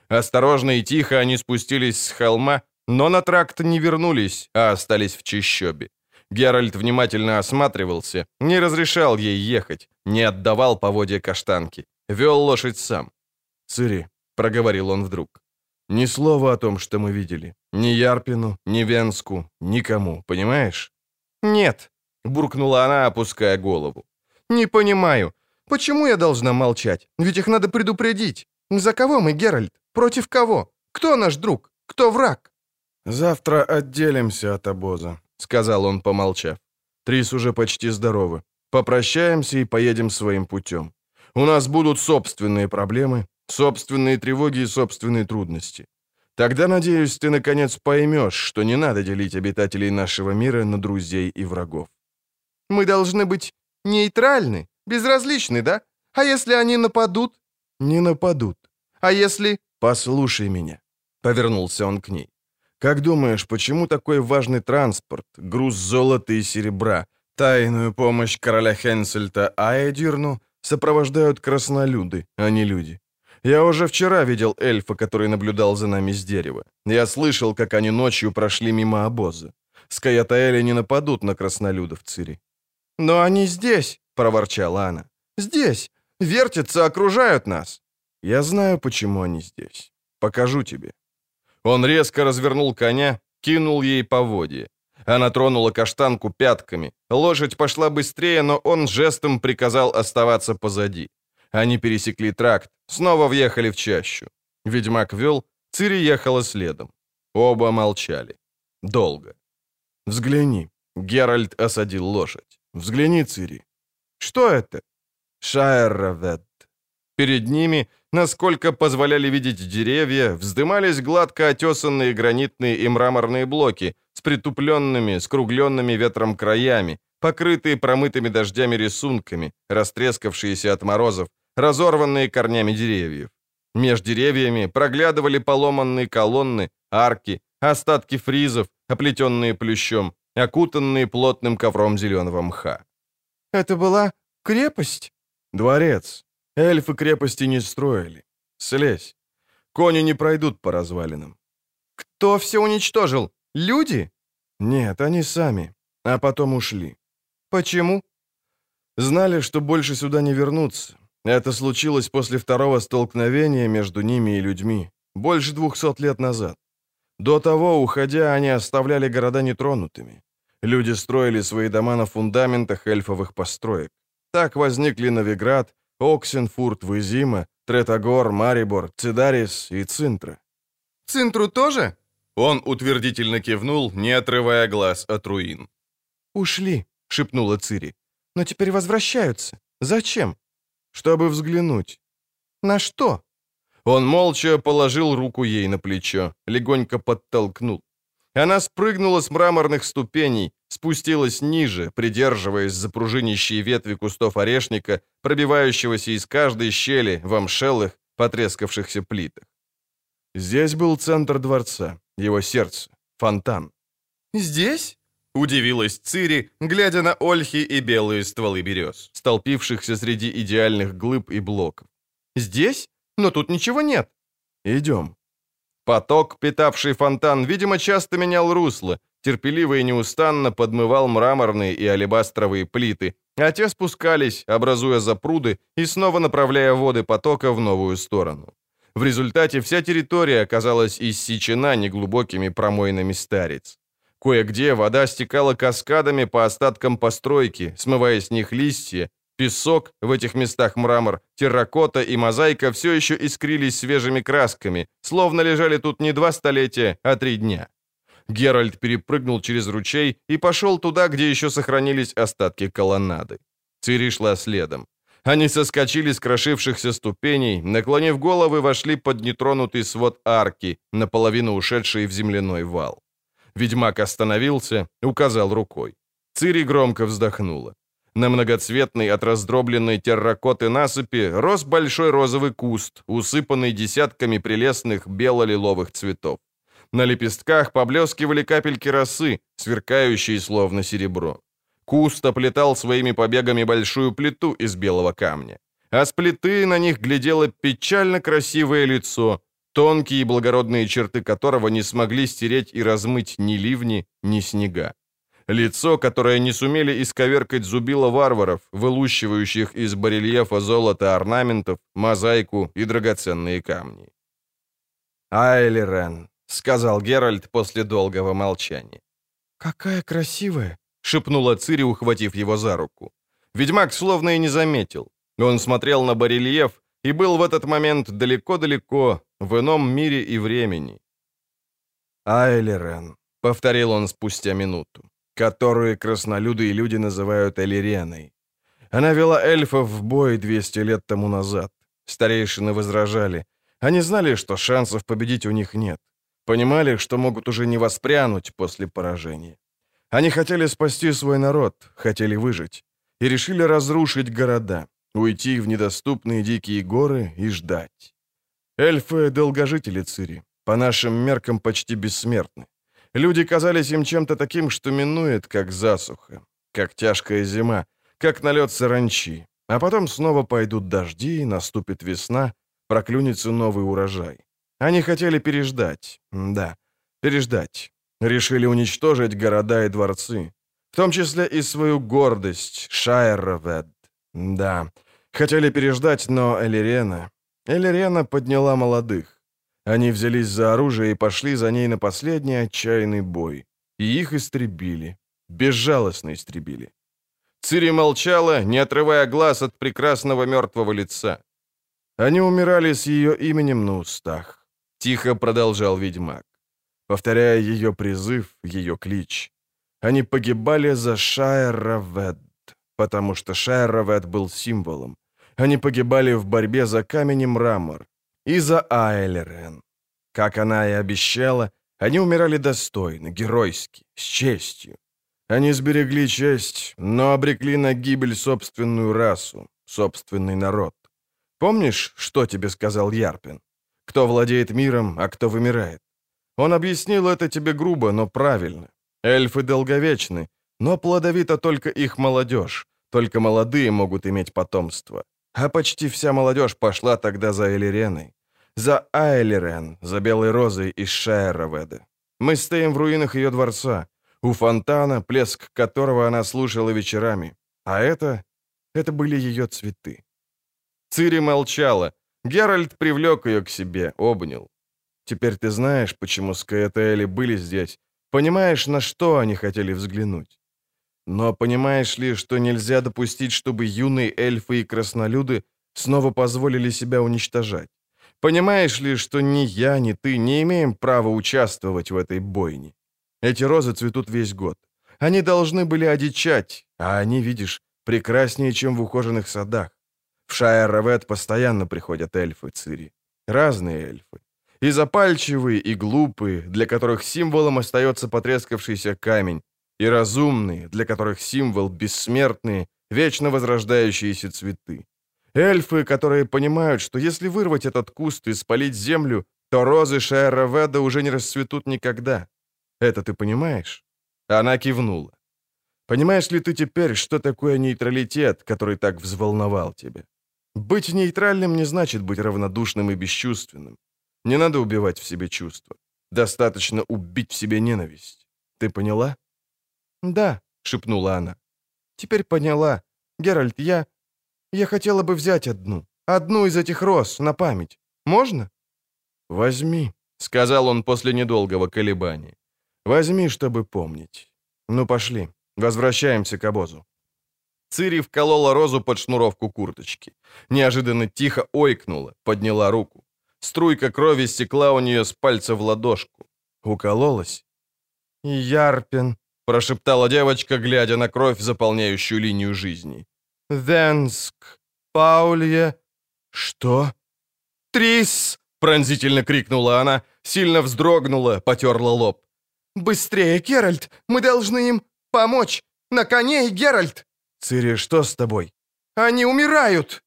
Осторожно и тихо они спустились с холма, но на тракт не вернулись, а остались в чащобе. Геральт внимательно осматривался, не разрешал ей ехать, не отдавал поводья каштанки, вел лошадь сам. «Цири», — проговорил он вдруг, — «ни слова о том, что мы видели. Ни Ярпину, ни Венску, никому, понимаешь?» «Нет», — буркнула она, опуская голову. «Не понимаю. Почему я должна молчать? Ведь их надо предупредить. За кого мы, Геральт? Против кого? Кто наш друг? Кто враг?» «Завтра отделимся от обоза», — сказал он, помолчав. «Трис уже почти здоровы. Попрощаемся и поедем своим путем. У нас будут собственные проблемы, собственные тревоги и собственные трудности. Тогда, надеюсь, ты наконец поймешь, что не надо делить обитателей нашего мира на друзей и врагов. Мы должны быть нейтральны, безразличны, да? А если они нападут? Не нападут. А если... Послушай меня. Повернулся он к ней. Как думаешь, почему такой важный транспорт, груз золота и серебра, тайную помощь короля Хенсельта Аэдирну сопровождают краснолюды, а не люди? Я уже вчера видел эльфа, который наблюдал за нами с дерева. Я слышал, как они ночью прошли мимо обоза. Скаятаэли не нападут на краснолюдов Цири. «Но они здесь!» — проворчала она. «Здесь! Вертятся, окружают нас!» «Я знаю, почему они здесь. Покажу тебе». Он резко развернул коня, кинул ей поводья. Она тронула каштанку пятками. Лошадь пошла быстрее, но он жестом приказал оставаться позади. Они пересекли тракт, снова въехали в чащу. Ведьмак вел, Цири ехала следом. Оба молчали. Долго. «Взгляни». Геральт осадил лошадь. «Взгляни, Цири». «Что это?» «Шаэрровед». Перед ними, насколько позволяли видеть деревья, вздымались гладко отесанные гранитные и мраморные блоки с притупленными, скругленными ветром краями, покрытые промытыми дождями рисунками, растрескавшиеся от морозов, разорванные корнями деревьев. Меж деревьями проглядывали поломанные колонны, арки, остатки фризов, оплетенные плющом, окутанные плотным ковром зеленого мха. «Это была крепость?» «Дворец. Эльфы крепости не строили. Слезь. Кони не пройдут по развалинам». «Кто все уничтожил? Люди?» «Нет, они сами. А потом ушли». «Почему?» «Знали, что больше сюда не вернутся. Это случилось после второго столкновения между ними и людьми, больше двухсот лет назад. До того, уходя, они оставляли города нетронутыми. Люди строили свои дома на фундаментах эльфовых построек. Так возникли Новиград, Оксенфурт, Вызима, Третагор, Марибор, Цидарис и Цинтра. «Цинтру тоже?» Он утвердительно кивнул, не отрывая глаз от руин. «Ушли», — шепнула Цири. «Но теперь возвращаются. Зачем?» Чтобы взглянуть. На что? Он молча положил руку ей на плечо, легонько подтолкнул. Она спрыгнула с мраморных ступеней, спустилась ниже, придерживаясь за пружинищие ветви кустов орешника, пробивающегося из каждой щели в амшелых, потрескавшихся плитах. Здесь был центр дворца, его сердце, фонтан. «Здесь?» Удивилась Цири, глядя на ольхи и белые стволы берез, столпившихся среди идеальных глыб и блоков. «Здесь? Но тут ничего нет». «Идем». Поток, питавший фонтан, видимо, часто менял русло, терпеливо и неустанно подмывал мраморные и алебастровые плиты, а те спускались, образуя запруды и снова направляя воды потока в новую сторону. В результате вся территория оказалась иссечена неглубокими промойнами старец. Кое-где вода стекала каскадами по остаткам постройки, смывая с них листья, песок, в этих местах мрамор, терракота и мозаика все еще искрились свежими красками, словно лежали тут не два столетия, а три дня. Геральт перепрыгнул через ручей и пошел туда, где еще сохранились остатки колоннады. Цири шла следом. Они соскочили с крошившихся ступеней, наклонив головы, вошли под нетронутый свод арки, наполовину ушедший в земляной вал. Ведьмак остановился, указал рукой. Цири громко вздохнула. На многоцветной от раздробленной терракоты насыпи рос большой розовый куст, усыпанный десятками прелестных бело-лиловых цветов. На лепестках поблескивали капельки росы, сверкающие словно серебро. Куст оплетал своими побегами большую плиту из белого камня. А с плиты на них глядело печально красивое лицо, тонкие и благородные черты которого не смогли стереть и размыть ни ливни, ни снега. Лицо, которое не сумели исковеркать зубило варваров, вылущивающих из барельефа золота орнаментов, мозаику и драгоценные камни. «Айлерен», — сказал Геральт после долгого молчания. «Какая красивая!» шепнула Цири, ухватив его за руку. Ведьмак словно и не заметил. Он смотрел на барельеф и был в этот момент далеко-далеко, в ином мире и времени. «Айлерен», — повторил он спустя минуту, которую краснолюды и люди называют Элиреной. Она вела эльфов в бой 200 лет тому назад. Старейшины возражали. Они знали, что шансов победить у них нет. Понимали, что могут уже не воспрянуть после поражения. Они хотели спасти свой народ, хотели выжить. И решили разрушить города, уйти в недоступные дикие горы и ждать. Эльфы — долгожители Цири, по нашим меркам почти бессмертны. Люди казались им чем-то таким, что минует, как засуха, как тяжкая зима, как налет саранчи. А потом снова пойдут дожди, наступит весна, проклюнется новый урожай. Они хотели переждать, да, переждать, Решили уничтожить города и дворцы, в том числе и свою гордость, Шайровед. Да, хотели переждать, но Элирена... Элирена подняла молодых. Они взялись за оружие и пошли за ней на последний отчаянный бой. И их истребили. Безжалостно истребили. Цири молчала, не отрывая глаз от прекрасного мертвого лица. Они умирали с ее именем на устах. Тихо продолжал ведьмак повторяя ее призыв, ее клич. Они погибали за Шайравед, потому что Шайравед был символом. Они погибали в борьбе за камень и мрамор. И за Айлерен. Как она и обещала, они умирали достойно, геройски, с честью. Они сберегли честь, но обрекли на гибель собственную расу, собственный народ. Помнишь, что тебе сказал Ярпин? Кто владеет миром, а кто вымирает? Он объяснил это тебе грубо, но правильно. Эльфы долговечны, но плодовита только их молодежь. Только молодые могут иметь потомство. А почти вся молодежь пошла тогда за Элиреной. За Айлерен, за Белой Розой из Шаэроведа. Мы стоим в руинах ее дворца, у фонтана, плеск которого она слушала вечерами. А это... это были ее цветы. Цири молчала. Геральт привлек ее к себе, обнял. Теперь ты знаешь, почему Скаэтели были здесь, понимаешь, на что они хотели взглянуть. Но понимаешь ли, что нельзя допустить, чтобы юные эльфы и краснолюды снова позволили себя уничтожать? Понимаешь ли, что ни я, ни ты не имеем права участвовать в этой бойне? Эти розы цветут весь год. Они должны были одичать, а они, видишь, прекраснее, чем в ухоженных садах. В Шайер-Равет постоянно приходят эльфы Цири. Разные эльфы. И запальчивые, и глупые, для которых символом остается потрескавшийся камень, и разумные, для которых символ бессмертные, вечно возрождающиеся цветы. Эльфы, которые понимают, что если вырвать этот куст и спалить землю, то розы Шаэраведа уже не расцветут никогда. Это ты понимаешь?» Она кивнула. «Понимаешь ли ты теперь, что такое нейтралитет, который так взволновал тебя? Быть нейтральным не значит быть равнодушным и бесчувственным. Не надо убивать в себе чувства. Достаточно убить в себе ненависть. ты поняла?» «Да», — шепнула она. «Теперь поняла. Геральт, я... Я хотела бы взять одну. Одну из этих роз на память. Можно?» «Возьми», — сказал он после недолгого колебания. «Возьми, чтобы помнить. Ну, пошли. Возвращаемся к обозу». Цири вколола розу под шнуровку курточки. Неожиданно тихо ойкнула, подняла руку. Струйка крови стекла у нее с пальца в ладошку. Укололась. «Ярпин», — прошептала девочка, глядя на кровь, заполняющую линию жизни. «Венск, Паулье...» «Что?» «Трис!» — пронзительно крикнула она, сильно вздрогнула, потерла лоб. «Быстрее, Геральт! Мы должны им помочь! На коне, Геральт!» «Цири, что с тобой?» «Они умирают!»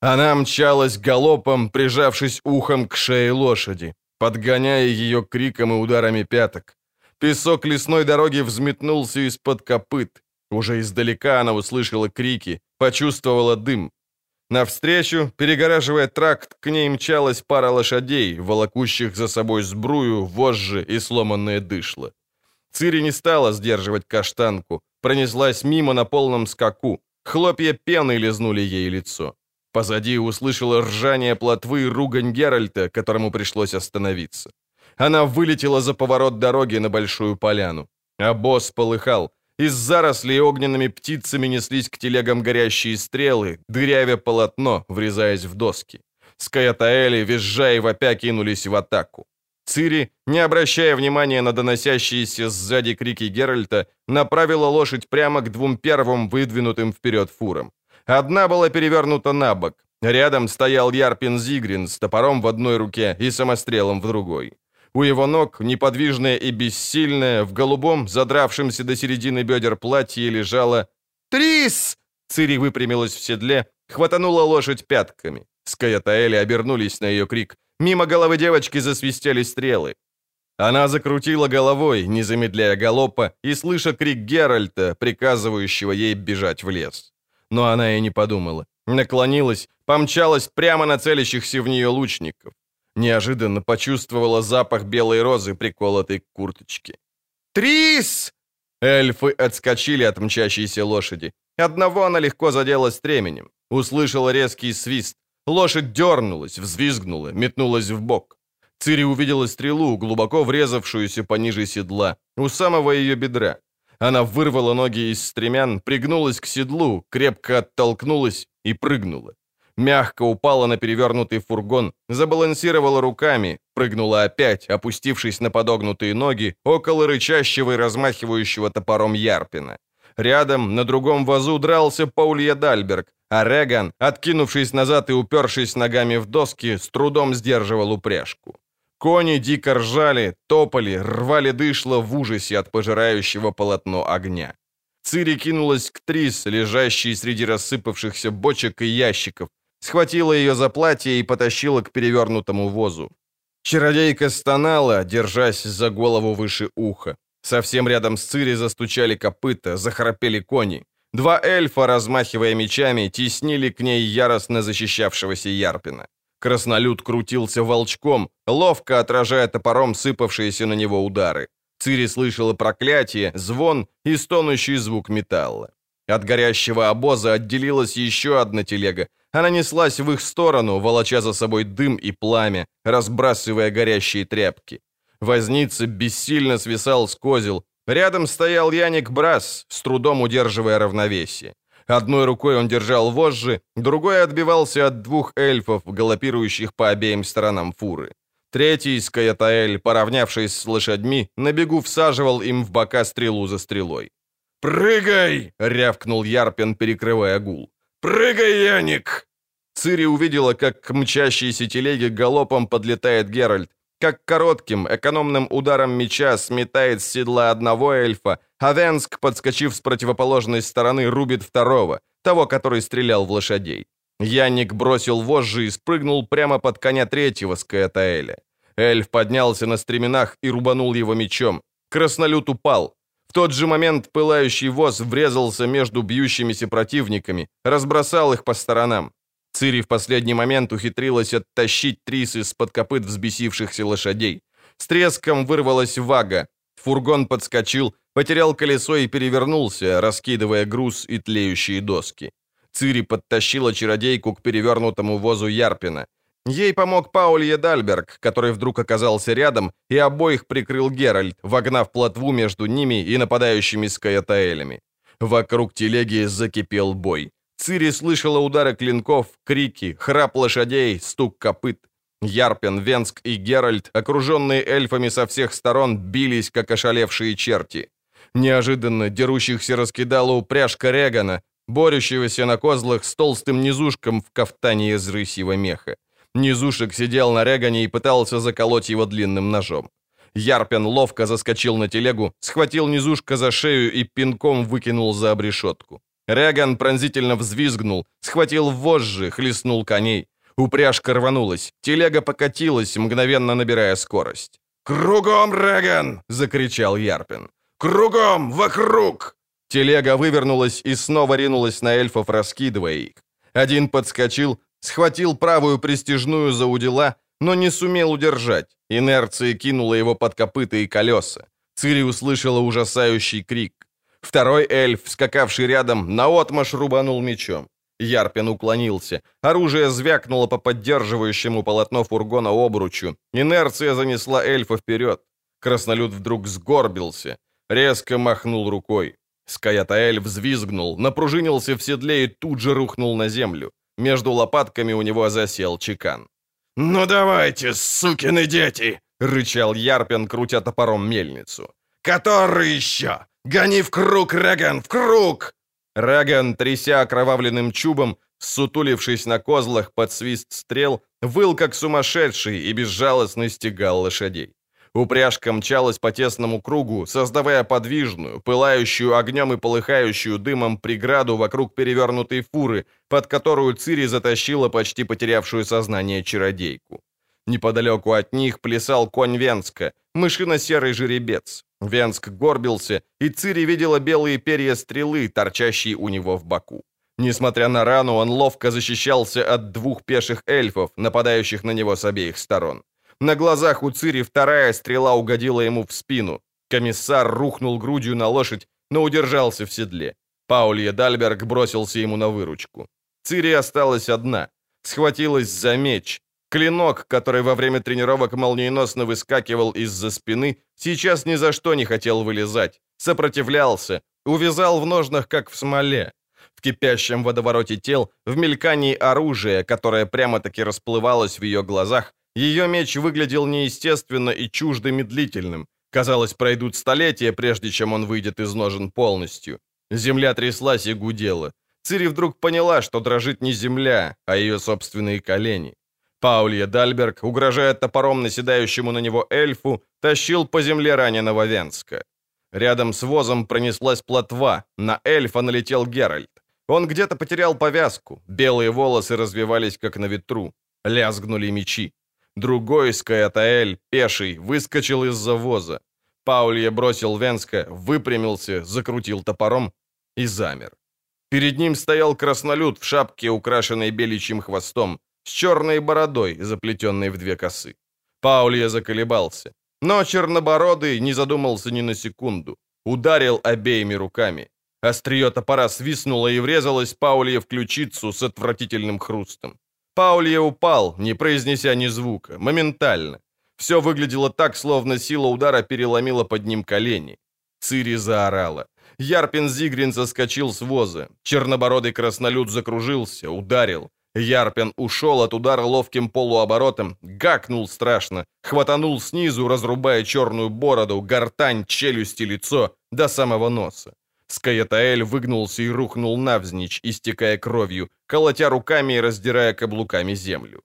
Она мчалась галопом, прижавшись ухом к шее лошади, подгоняя ее криком и ударами пяток. Песок лесной дороги взметнулся из-под копыт. Уже издалека она услышала крики, почувствовала дым. Навстречу, перегораживая тракт, к ней мчалась пара лошадей, волокущих за собой сбрую, вожжи и сломанное дышло. Цири не стала сдерживать каштанку, пронеслась мимо на полном скаку. Хлопья пены лизнули ей лицо. Позади услышала ржание плотвы и ругань Геральта, которому пришлось остановиться. Она вылетела за поворот дороги на большую поляну. А босс полыхал. Из зарослей огненными птицами неслись к телегам горящие стрелы, дырявя полотно, врезаясь в доски. Скаятаэли, визжа и вопя, кинулись в атаку. Цири, не обращая внимания на доносящиеся сзади крики Геральта, направила лошадь прямо к двум первым выдвинутым вперед фурам. Одна была перевернута на бок. Рядом стоял Ярпин Зигрин с топором в одной руке и самострелом в другой. У его ног, неподвижная и бессильная, в голубом, задравшемся до середины бедер платье лежала «Трис!» Цири выпрямилась в седле, хватанула лошадь пятками. Скаятаэли обернулись на ее крик. Мимо головы девочки засвистели стрелы. Она закрутила головой, не замедляя галопа, и слыша крик Геральта, приказывающего ей бежать в лес. Но она и не подумала. Наклонилась, помчалась прямо на целящихся в нее лучников. Неожиданно почувствовала запах белой розы, приколотой к курточке. «Трис!» Эльфы отскочили от мчащейся лошади. Одного она легко задела стременем. Услышала резкий свист. Лошадь дернулась, взвизгнула, метнулась в бок. Цири увидела стрелу, глубоко врезавшуюся пониже седла, у самого ее бедра. Она вырвала ноги из стремян, пригнулась к седлу, крепко оттолкнулась и прыгнула. Мягко упала на перевернутый фургон, забалансировала руками, прыгнула опять, опустившись на подогнутые ноги, около рычащего и размахивающего топором Ярпина. Рядом, на другом вазу, дрался Паулья Дальберг, а Реган, откинувшись назад и упершись ногами в доски, с трудом сдерживал упряжку. Кони дико ржали, топали, рвали дышло в ужасе от пожирающего полотно огня. Цири кинулась к Трис, лежащей среди рассыпавшихся бочек и ящиков, схватила ее за платье и потащила к перевернутому возу. Чародейка стонала, держась за голову выше уха. Совсем рядом с Цири застучали копыта, захрапели кони. Два эльфа, размахивая мечами, теснили к ней яростно защищавшегося Ярпина. Краснолюд крутился волчком, ловко отражая топором сыпавшиеся на него удары. Цири слышала проклятие, звон и стонущий звук металла. От горящего обоза отделилась еще одна телега. Она неслась в их сторону, волоча за собой дым и пламя, разбрасывая горящие тряпки. Возница бессильно свисал с козел. Рядом стоял Яник Брас, с трудом удерживая равновесие. Одной рукой он держал вожжи, другой отбивался от двух эльфов, галопирующих по обеим сторонам фуры. Третий, Скаятаэль, поравнявшись с лошадьми, на бегу всаживал им в бока стрелу за стрелой. «Прыгай!» — рявкнул Ярпин, перекрывая гул. «Прыгай, Яник!» Цири увидела, как к мчащейся телеге галопом подлетает Геральт, как коротким, экономным ударом меча сметает с седла одного эльфа, а Венск, подскочив с противоположной стороны, рубит второго, того, который стрелял в лошадей. Янник бросил вожжи и спрыгнул прямо под коня третьего Скаэтаэля. Эльф поднялся на стременах и рубанул его мечом. Краснолют упал. В тот же момент пылающий воз врезался между бьющимися противниками, разбросал их по сторонам. Цири в последний момент ухитрилась оттащить Трис из-под копыт взбесившихся лошадей. С треском вырвалась вага. Фургон подскочил, потерял колесо и перевернулся, раскидывая груз и тлеющие доски. Цири подтащила чародейку к перевернутому возу Ярпина. Ей помог Паулье Дальберг, который вдруг оказался рядом, и обоих прикрыл Геральт, вогнав плотву между ними и нападающими скаятаэлями. Вокруг телеги закипел бой. Цири слышала удары клинков, крики, храп лошадей, стук копыт. Ярпен, Венск и Геральт, окруженные эльфами со всех сторон, бились, как ошалевшие черти. Неожиданно дерущихся раскидала упряжка Регана, борющегося на козлах с толстым низушком в кафтане из рысьего меха. Низушек сидел на Регане и пытался заколоть его длинным ножом. Ярпен ловко заскочил на телегу, схватил низушка за шею и пинком выкинул за обрешетку. Реган пронзительно взвизгнул, схватил вожжи, хлестнул коней. Упряжка рванулась, телега покатилась, мгновенно набирая скорость. «Кругом, Реган!» — закричал Ярпин. «Кругом! Вокруг!» Телега вывернулась и снова ринулась на эльфов, раскидывая их. Один подскочил, схватил правую пристежную за удила, но не сумел удержать. Инерция кинула его под копыта и колеса. Цири услышала ужасающий крик. Второй эльф, скакавший рядом, наотмашь рубанул мечом. Ярпин уклонился. Оружие звякнуло по поддерживающему полотно фургона обручу. Инерция занесла эльфа вперед. Краснолюд вдруг сгорбился. Резко махнул рукой. Скаятаэль взвизгнул, напружинился в седле и тут же рухнул на землю. Между лопатками у него засел чекан. «Ну давайте, сукины дети!» — рычал Ярпин, крутя топором мельницу. «Который еще? Гони в круг, Реган, в круг!» Реган, тряся окровавленным чубом, сутулившись на козлах под свист стрел, выл как сумасшедший и безжалостно стегал лошадей. Упряжка мчалась по тесному кругу, создавая подвижную, пылающую огнем и полыхающую дымом преграду вокруг перевернутой фуры, под которую Цири затащила почти потерявшую сознание чародейку. Неподалеку от них плясал конь Венска, мышино-серый жеребец. Венск горбился, и Цири видела белые перья стрелы, торчащие у него в боку. Несмотря на рану, он ловко защищался от двух пеших эльфов, нападающих на него с обеих сторон. На глазах у Цири вторая стрела угодила ему в спину. Комиссар рухнул грудью на лошадь, но удержался в седле. Паулье Дальберг бросился ему на выручку. Цири осталась одна. Схватилась за меч. Клинок, который во время тренировок молниеносно выскакивал из-за спины, сейчас ни за что не хотел вылезать. Сопротивлялся, увязал в ножнах, как в смоле. В кипящем водовороте тел, в мелькании оружия, которое прямо-таки расплывалось в ее глазах, ее меч выглядел неестественно и чуждо медлительным. Казалось, пройдут столетия, прежде чем он выйдет из ножен полностью. Земля тряслась и гудела. Цири вдруг поняла, что дрожит не земля, а ее собственные колени. Паулья Дальберг, угрожая топором наседающему на него эльфу, тащил по земле раненого Венска. Рядом с возом пронеслась плотва, на эльфа налетел Геральт. Он где-то потерял повязку, белые волосы развивались, как на ветру. Лязгнули мечи. Другой Скаятаэль, пеший, выскочил из-за воза. Паулье бросил Венска, выпрямился, закрутил топором и замер. Перед ним стоял краснолюд в шапке, украшенной беличьим хвостом, с черной бородой, заплетенной в две косы. Паулье заколебался. Но чернобородый не задумался ни на секунду. Ударил обеими руками. Острие топора свистнуло и врезалось Паулье в ключицу с отвратительным хрустом. Паулье упал, не произнеся ни звука, моментально. Все выглядело так, словно сила удара переломила под ним колени. Цири заорала. Ярпин Зигрин соскочил с воза. Чернобородый краснолюд закружился, ударил. Ярпин ушел от удара ловким полуоборотом, гакнул страшно, хватанул снизу, разрубая черную бороду, гортань, челюсть и лицо до самого носа. Скаятаэль выгнулся и рухнул навзничь, истекая кровью, колотя руками и раздирая каблуками землю.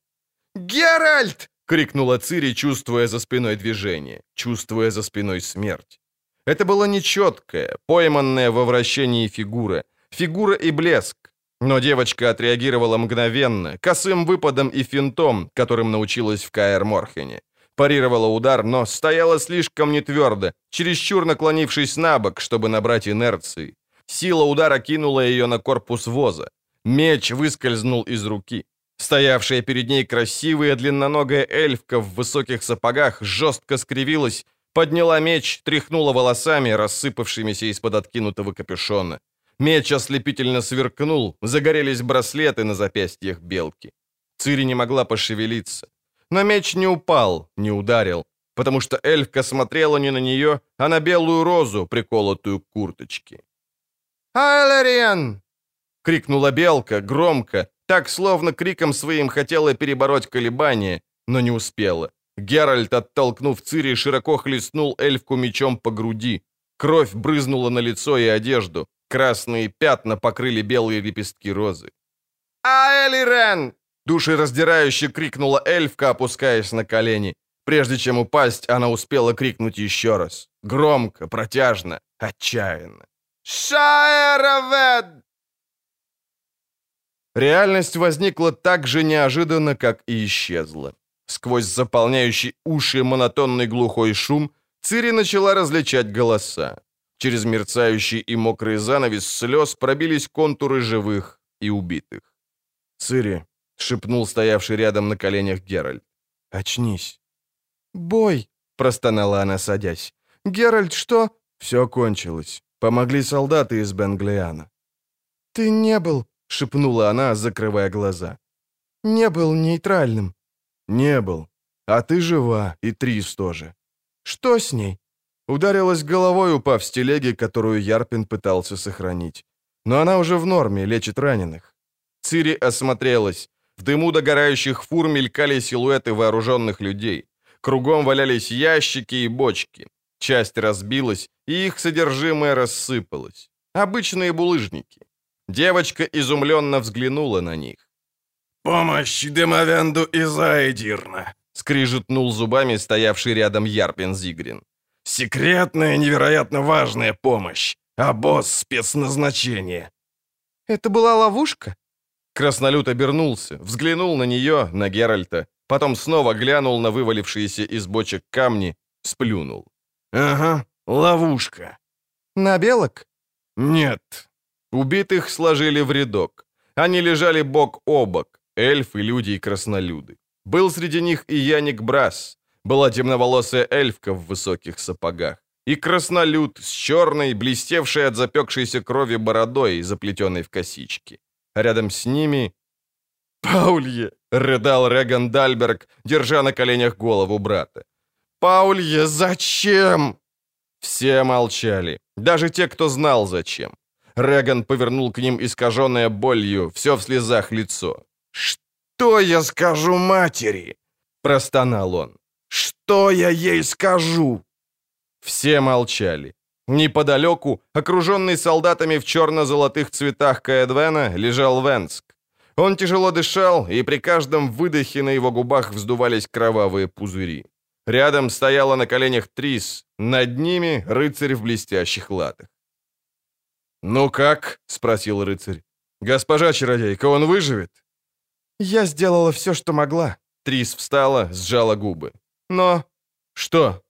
«Геральт!» — крикнула Цири, чувствуя за спиной движение, чувствуя за спиной смерть. Это была нечеткая, пойманная во вращении фигура, фигура и блеск. Но девочка отреагировала мгновенно, косым выпадом и финтом, которым научилась в Каэр Морхене парировала удар, но стояла слишком нетвердо, чересчур наклонившись на бок, чтобы набрать инерции. Сила удара кинула ее на корпус воза. Меч выскользнул из руки. Стоявшая перед ней красивая длинноногая эльфка в высоких сапогах жестко скривилась, подняла меч, тряхнула волосами, рассыпавшимися из-под откинутого капюшона. Меч ослепительно сверкнул, загорелись браслеты на запястьях белки. Цири не могла пошевелиться. Но меч не упал, не ударил, потому что эльфка смотрела не на нее, а на белую розу, приколотую к курточке. «Айлариан!» — крикнула белка громко, так словно криком своим хотела перебороть колебания, но не успела. Геральт, оттолкнув Цири, широко хлестнул эльфку мечом по груди. Кровь брызнула на лицо и одежду. Красные пятна покрыли белые лепестки розы. «Аэлирен!» — душераздирающе крикнула эльфка, опускаясь на колени. Прежде чем упасть, она успела крикнуть еще раз. Громко, протяжно, отчаянно. «Шаэравед!» Реальность возникла так же неожиданно, как и исчезла. Сквозь заполняющий уши монотонный глухой шум Цири начала различать голоса. Через мерцающий и мокрый занавес слез пробились контуры живых и убитых. «Цири», — шепнул стоявший рядом на коленях Геральт, — «очнись». «Бой», — простонала она, садясь. «Геральт, что?» «Все кончилось. Помогли солдаты из Бенглиана». «Ты не был», — шепнула она, закрывая глаза. «Не был нейтральным». «Не был. А ты жива, и Трис тоже». «Что с ней?» Ударилась головой, упав с телеги, которую Ярпин пытался сохранить. Но она уже в норме, лечит раненых. Цири осмотрелась. В дыму догорающих фур мелькали силуэты вооруженных людей. Кругом валялись ящики и бочки. Часть разбилась, и их содержимое рассыпалось. Обычные булыжники. Девочка изумленно взглянула на них. «Помощь Демовенду и Зайдирна!» — скрижетнул зубами стоявший рядом Ярпин Зигрин. «Секретная, невероятно важная помощь, а босс спецназначения». «Это была ловушка?» Краснолют обернулся, взглянул на нее, на Геральта, потом снова глянул на вывалившиеся из бочек камни, сплюнул. «Ага, ловушка». «На белок?» «Нет». Убитых сложили в рядок. Они лежали бок о бок, эльфы, люди и краснолюды. Был среди них и Яник Брас. Была темноволосая эльфка в высоких сапогах. И краснолюд с черной, блестевшей от запекшейся крови бородой, заплетенной в косички. Рядом с ними... «Паулье!» — рыдал Реган Дальберг, держа на коленях голову брата. «Паулье, зачем?» Все молчали, даже те, кто знал зачем. Реган повернул к ним искаженное болью, все в слезах лицо. «Что я скажу матери?» — простонал он. «Что я ей скажу?» Все молчали. Неподалеку, окруженный солдатами в черно-золотых цветах Каэдвена, лежал Венск. Он тяжело дышал, и при каждом выдохе на его губах вздувались кровавые пузыри. Рядом стояла на коленях Трис, над ними рыцарь в блестящих латах. «Ну как?» — спросил рыцарь. «Госпожа чародейка, он выживет?» «Я сделала все, что могла». Трис встала, сжала губы. «Но...» «Что?»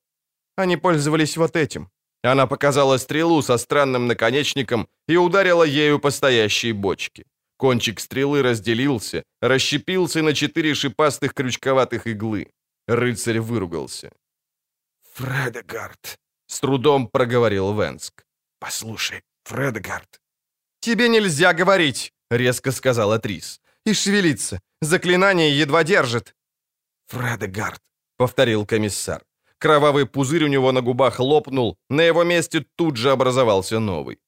«Они пользовались вот этим». Она показала стрелу со странным наконечником и ударила ею по стоящей бочке. Кончик стрелы разделился, расщепился на четыре шипастых крючковатых иглы. Рыцарь выругался. «Фредегард», — с трудом проговорил Венск. «Послушай, Фредегард». «Тебе нельзя говорить», — резко сказала Трис. «И шевелиться. Заклинание едва держит». «Фредегард», — повторил комиссар. Кровавый пузырь у него на губах лопнул, на его месте тут же образовался новый.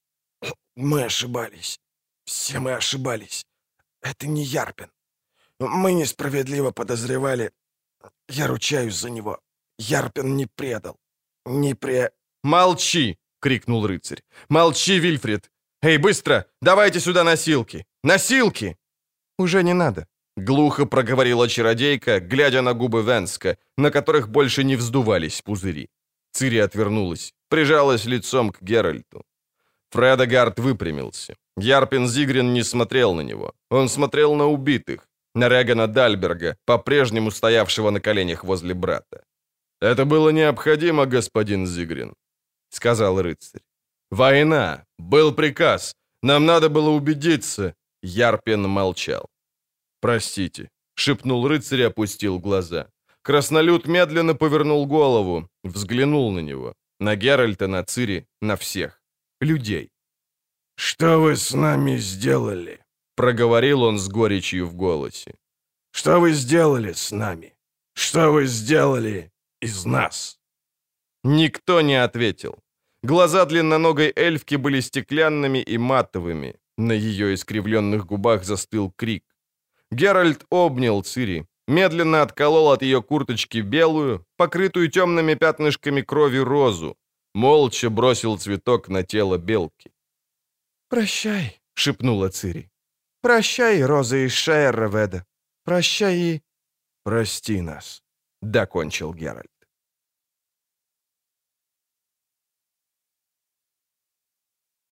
«Мы ошибались. Все мы ошибались. Это не Ярпин. Мы несправедливо подозревали. Я ручаюсь за него. Ярпин не предал. Не пре...» «Молчи!» — крикнул рыцарь. «Молчи, Вильфред! Эй, быстро! Давайте сюда носилки! Носилки!» «Уже не надо», — глухо проговорила чародейка, глядя на губы Венска, на которых больше не вздувались пузыри. Цири отвернулась, прижалась лицом к Геральту. Фредегард выпрямился. Ярпин Зигрин не смотрел на него. Он смотрел на убитых, на Регана Дальберга, по-прежнему стоявшего на коленях возле брата. «Это было необходимо, господин Зигрин», — сказал рыцарь. «Война! Был приказ! Нам надо было убедиться!» Ярпин молчал. «Простите», — шепнул рыцарь и опустил глаза. Краснолюд медленно повернул голову, взглянул на него. На Геральта, на Цири, на всех. Людей. «Что вы с нами сделали?» — проговорил он с горечью в голосе. «Что вы сделали с нами? Что вы сделали из нас?» Никто не ответил. Глаза длинноногой эльфки были стеклянными и матовыми. На ее искривленных губах застыл крик. Геральт обнял Цири, медленно отколол от ее курточки белую, покрытую темными пятнышками крови розу, молча бросил цветок на тело белки. «Прощай», — шепнула Цири. «Прощай, Роза из Шаэрроведа. Прощай и...» «Прости нас», — докончил Геральт.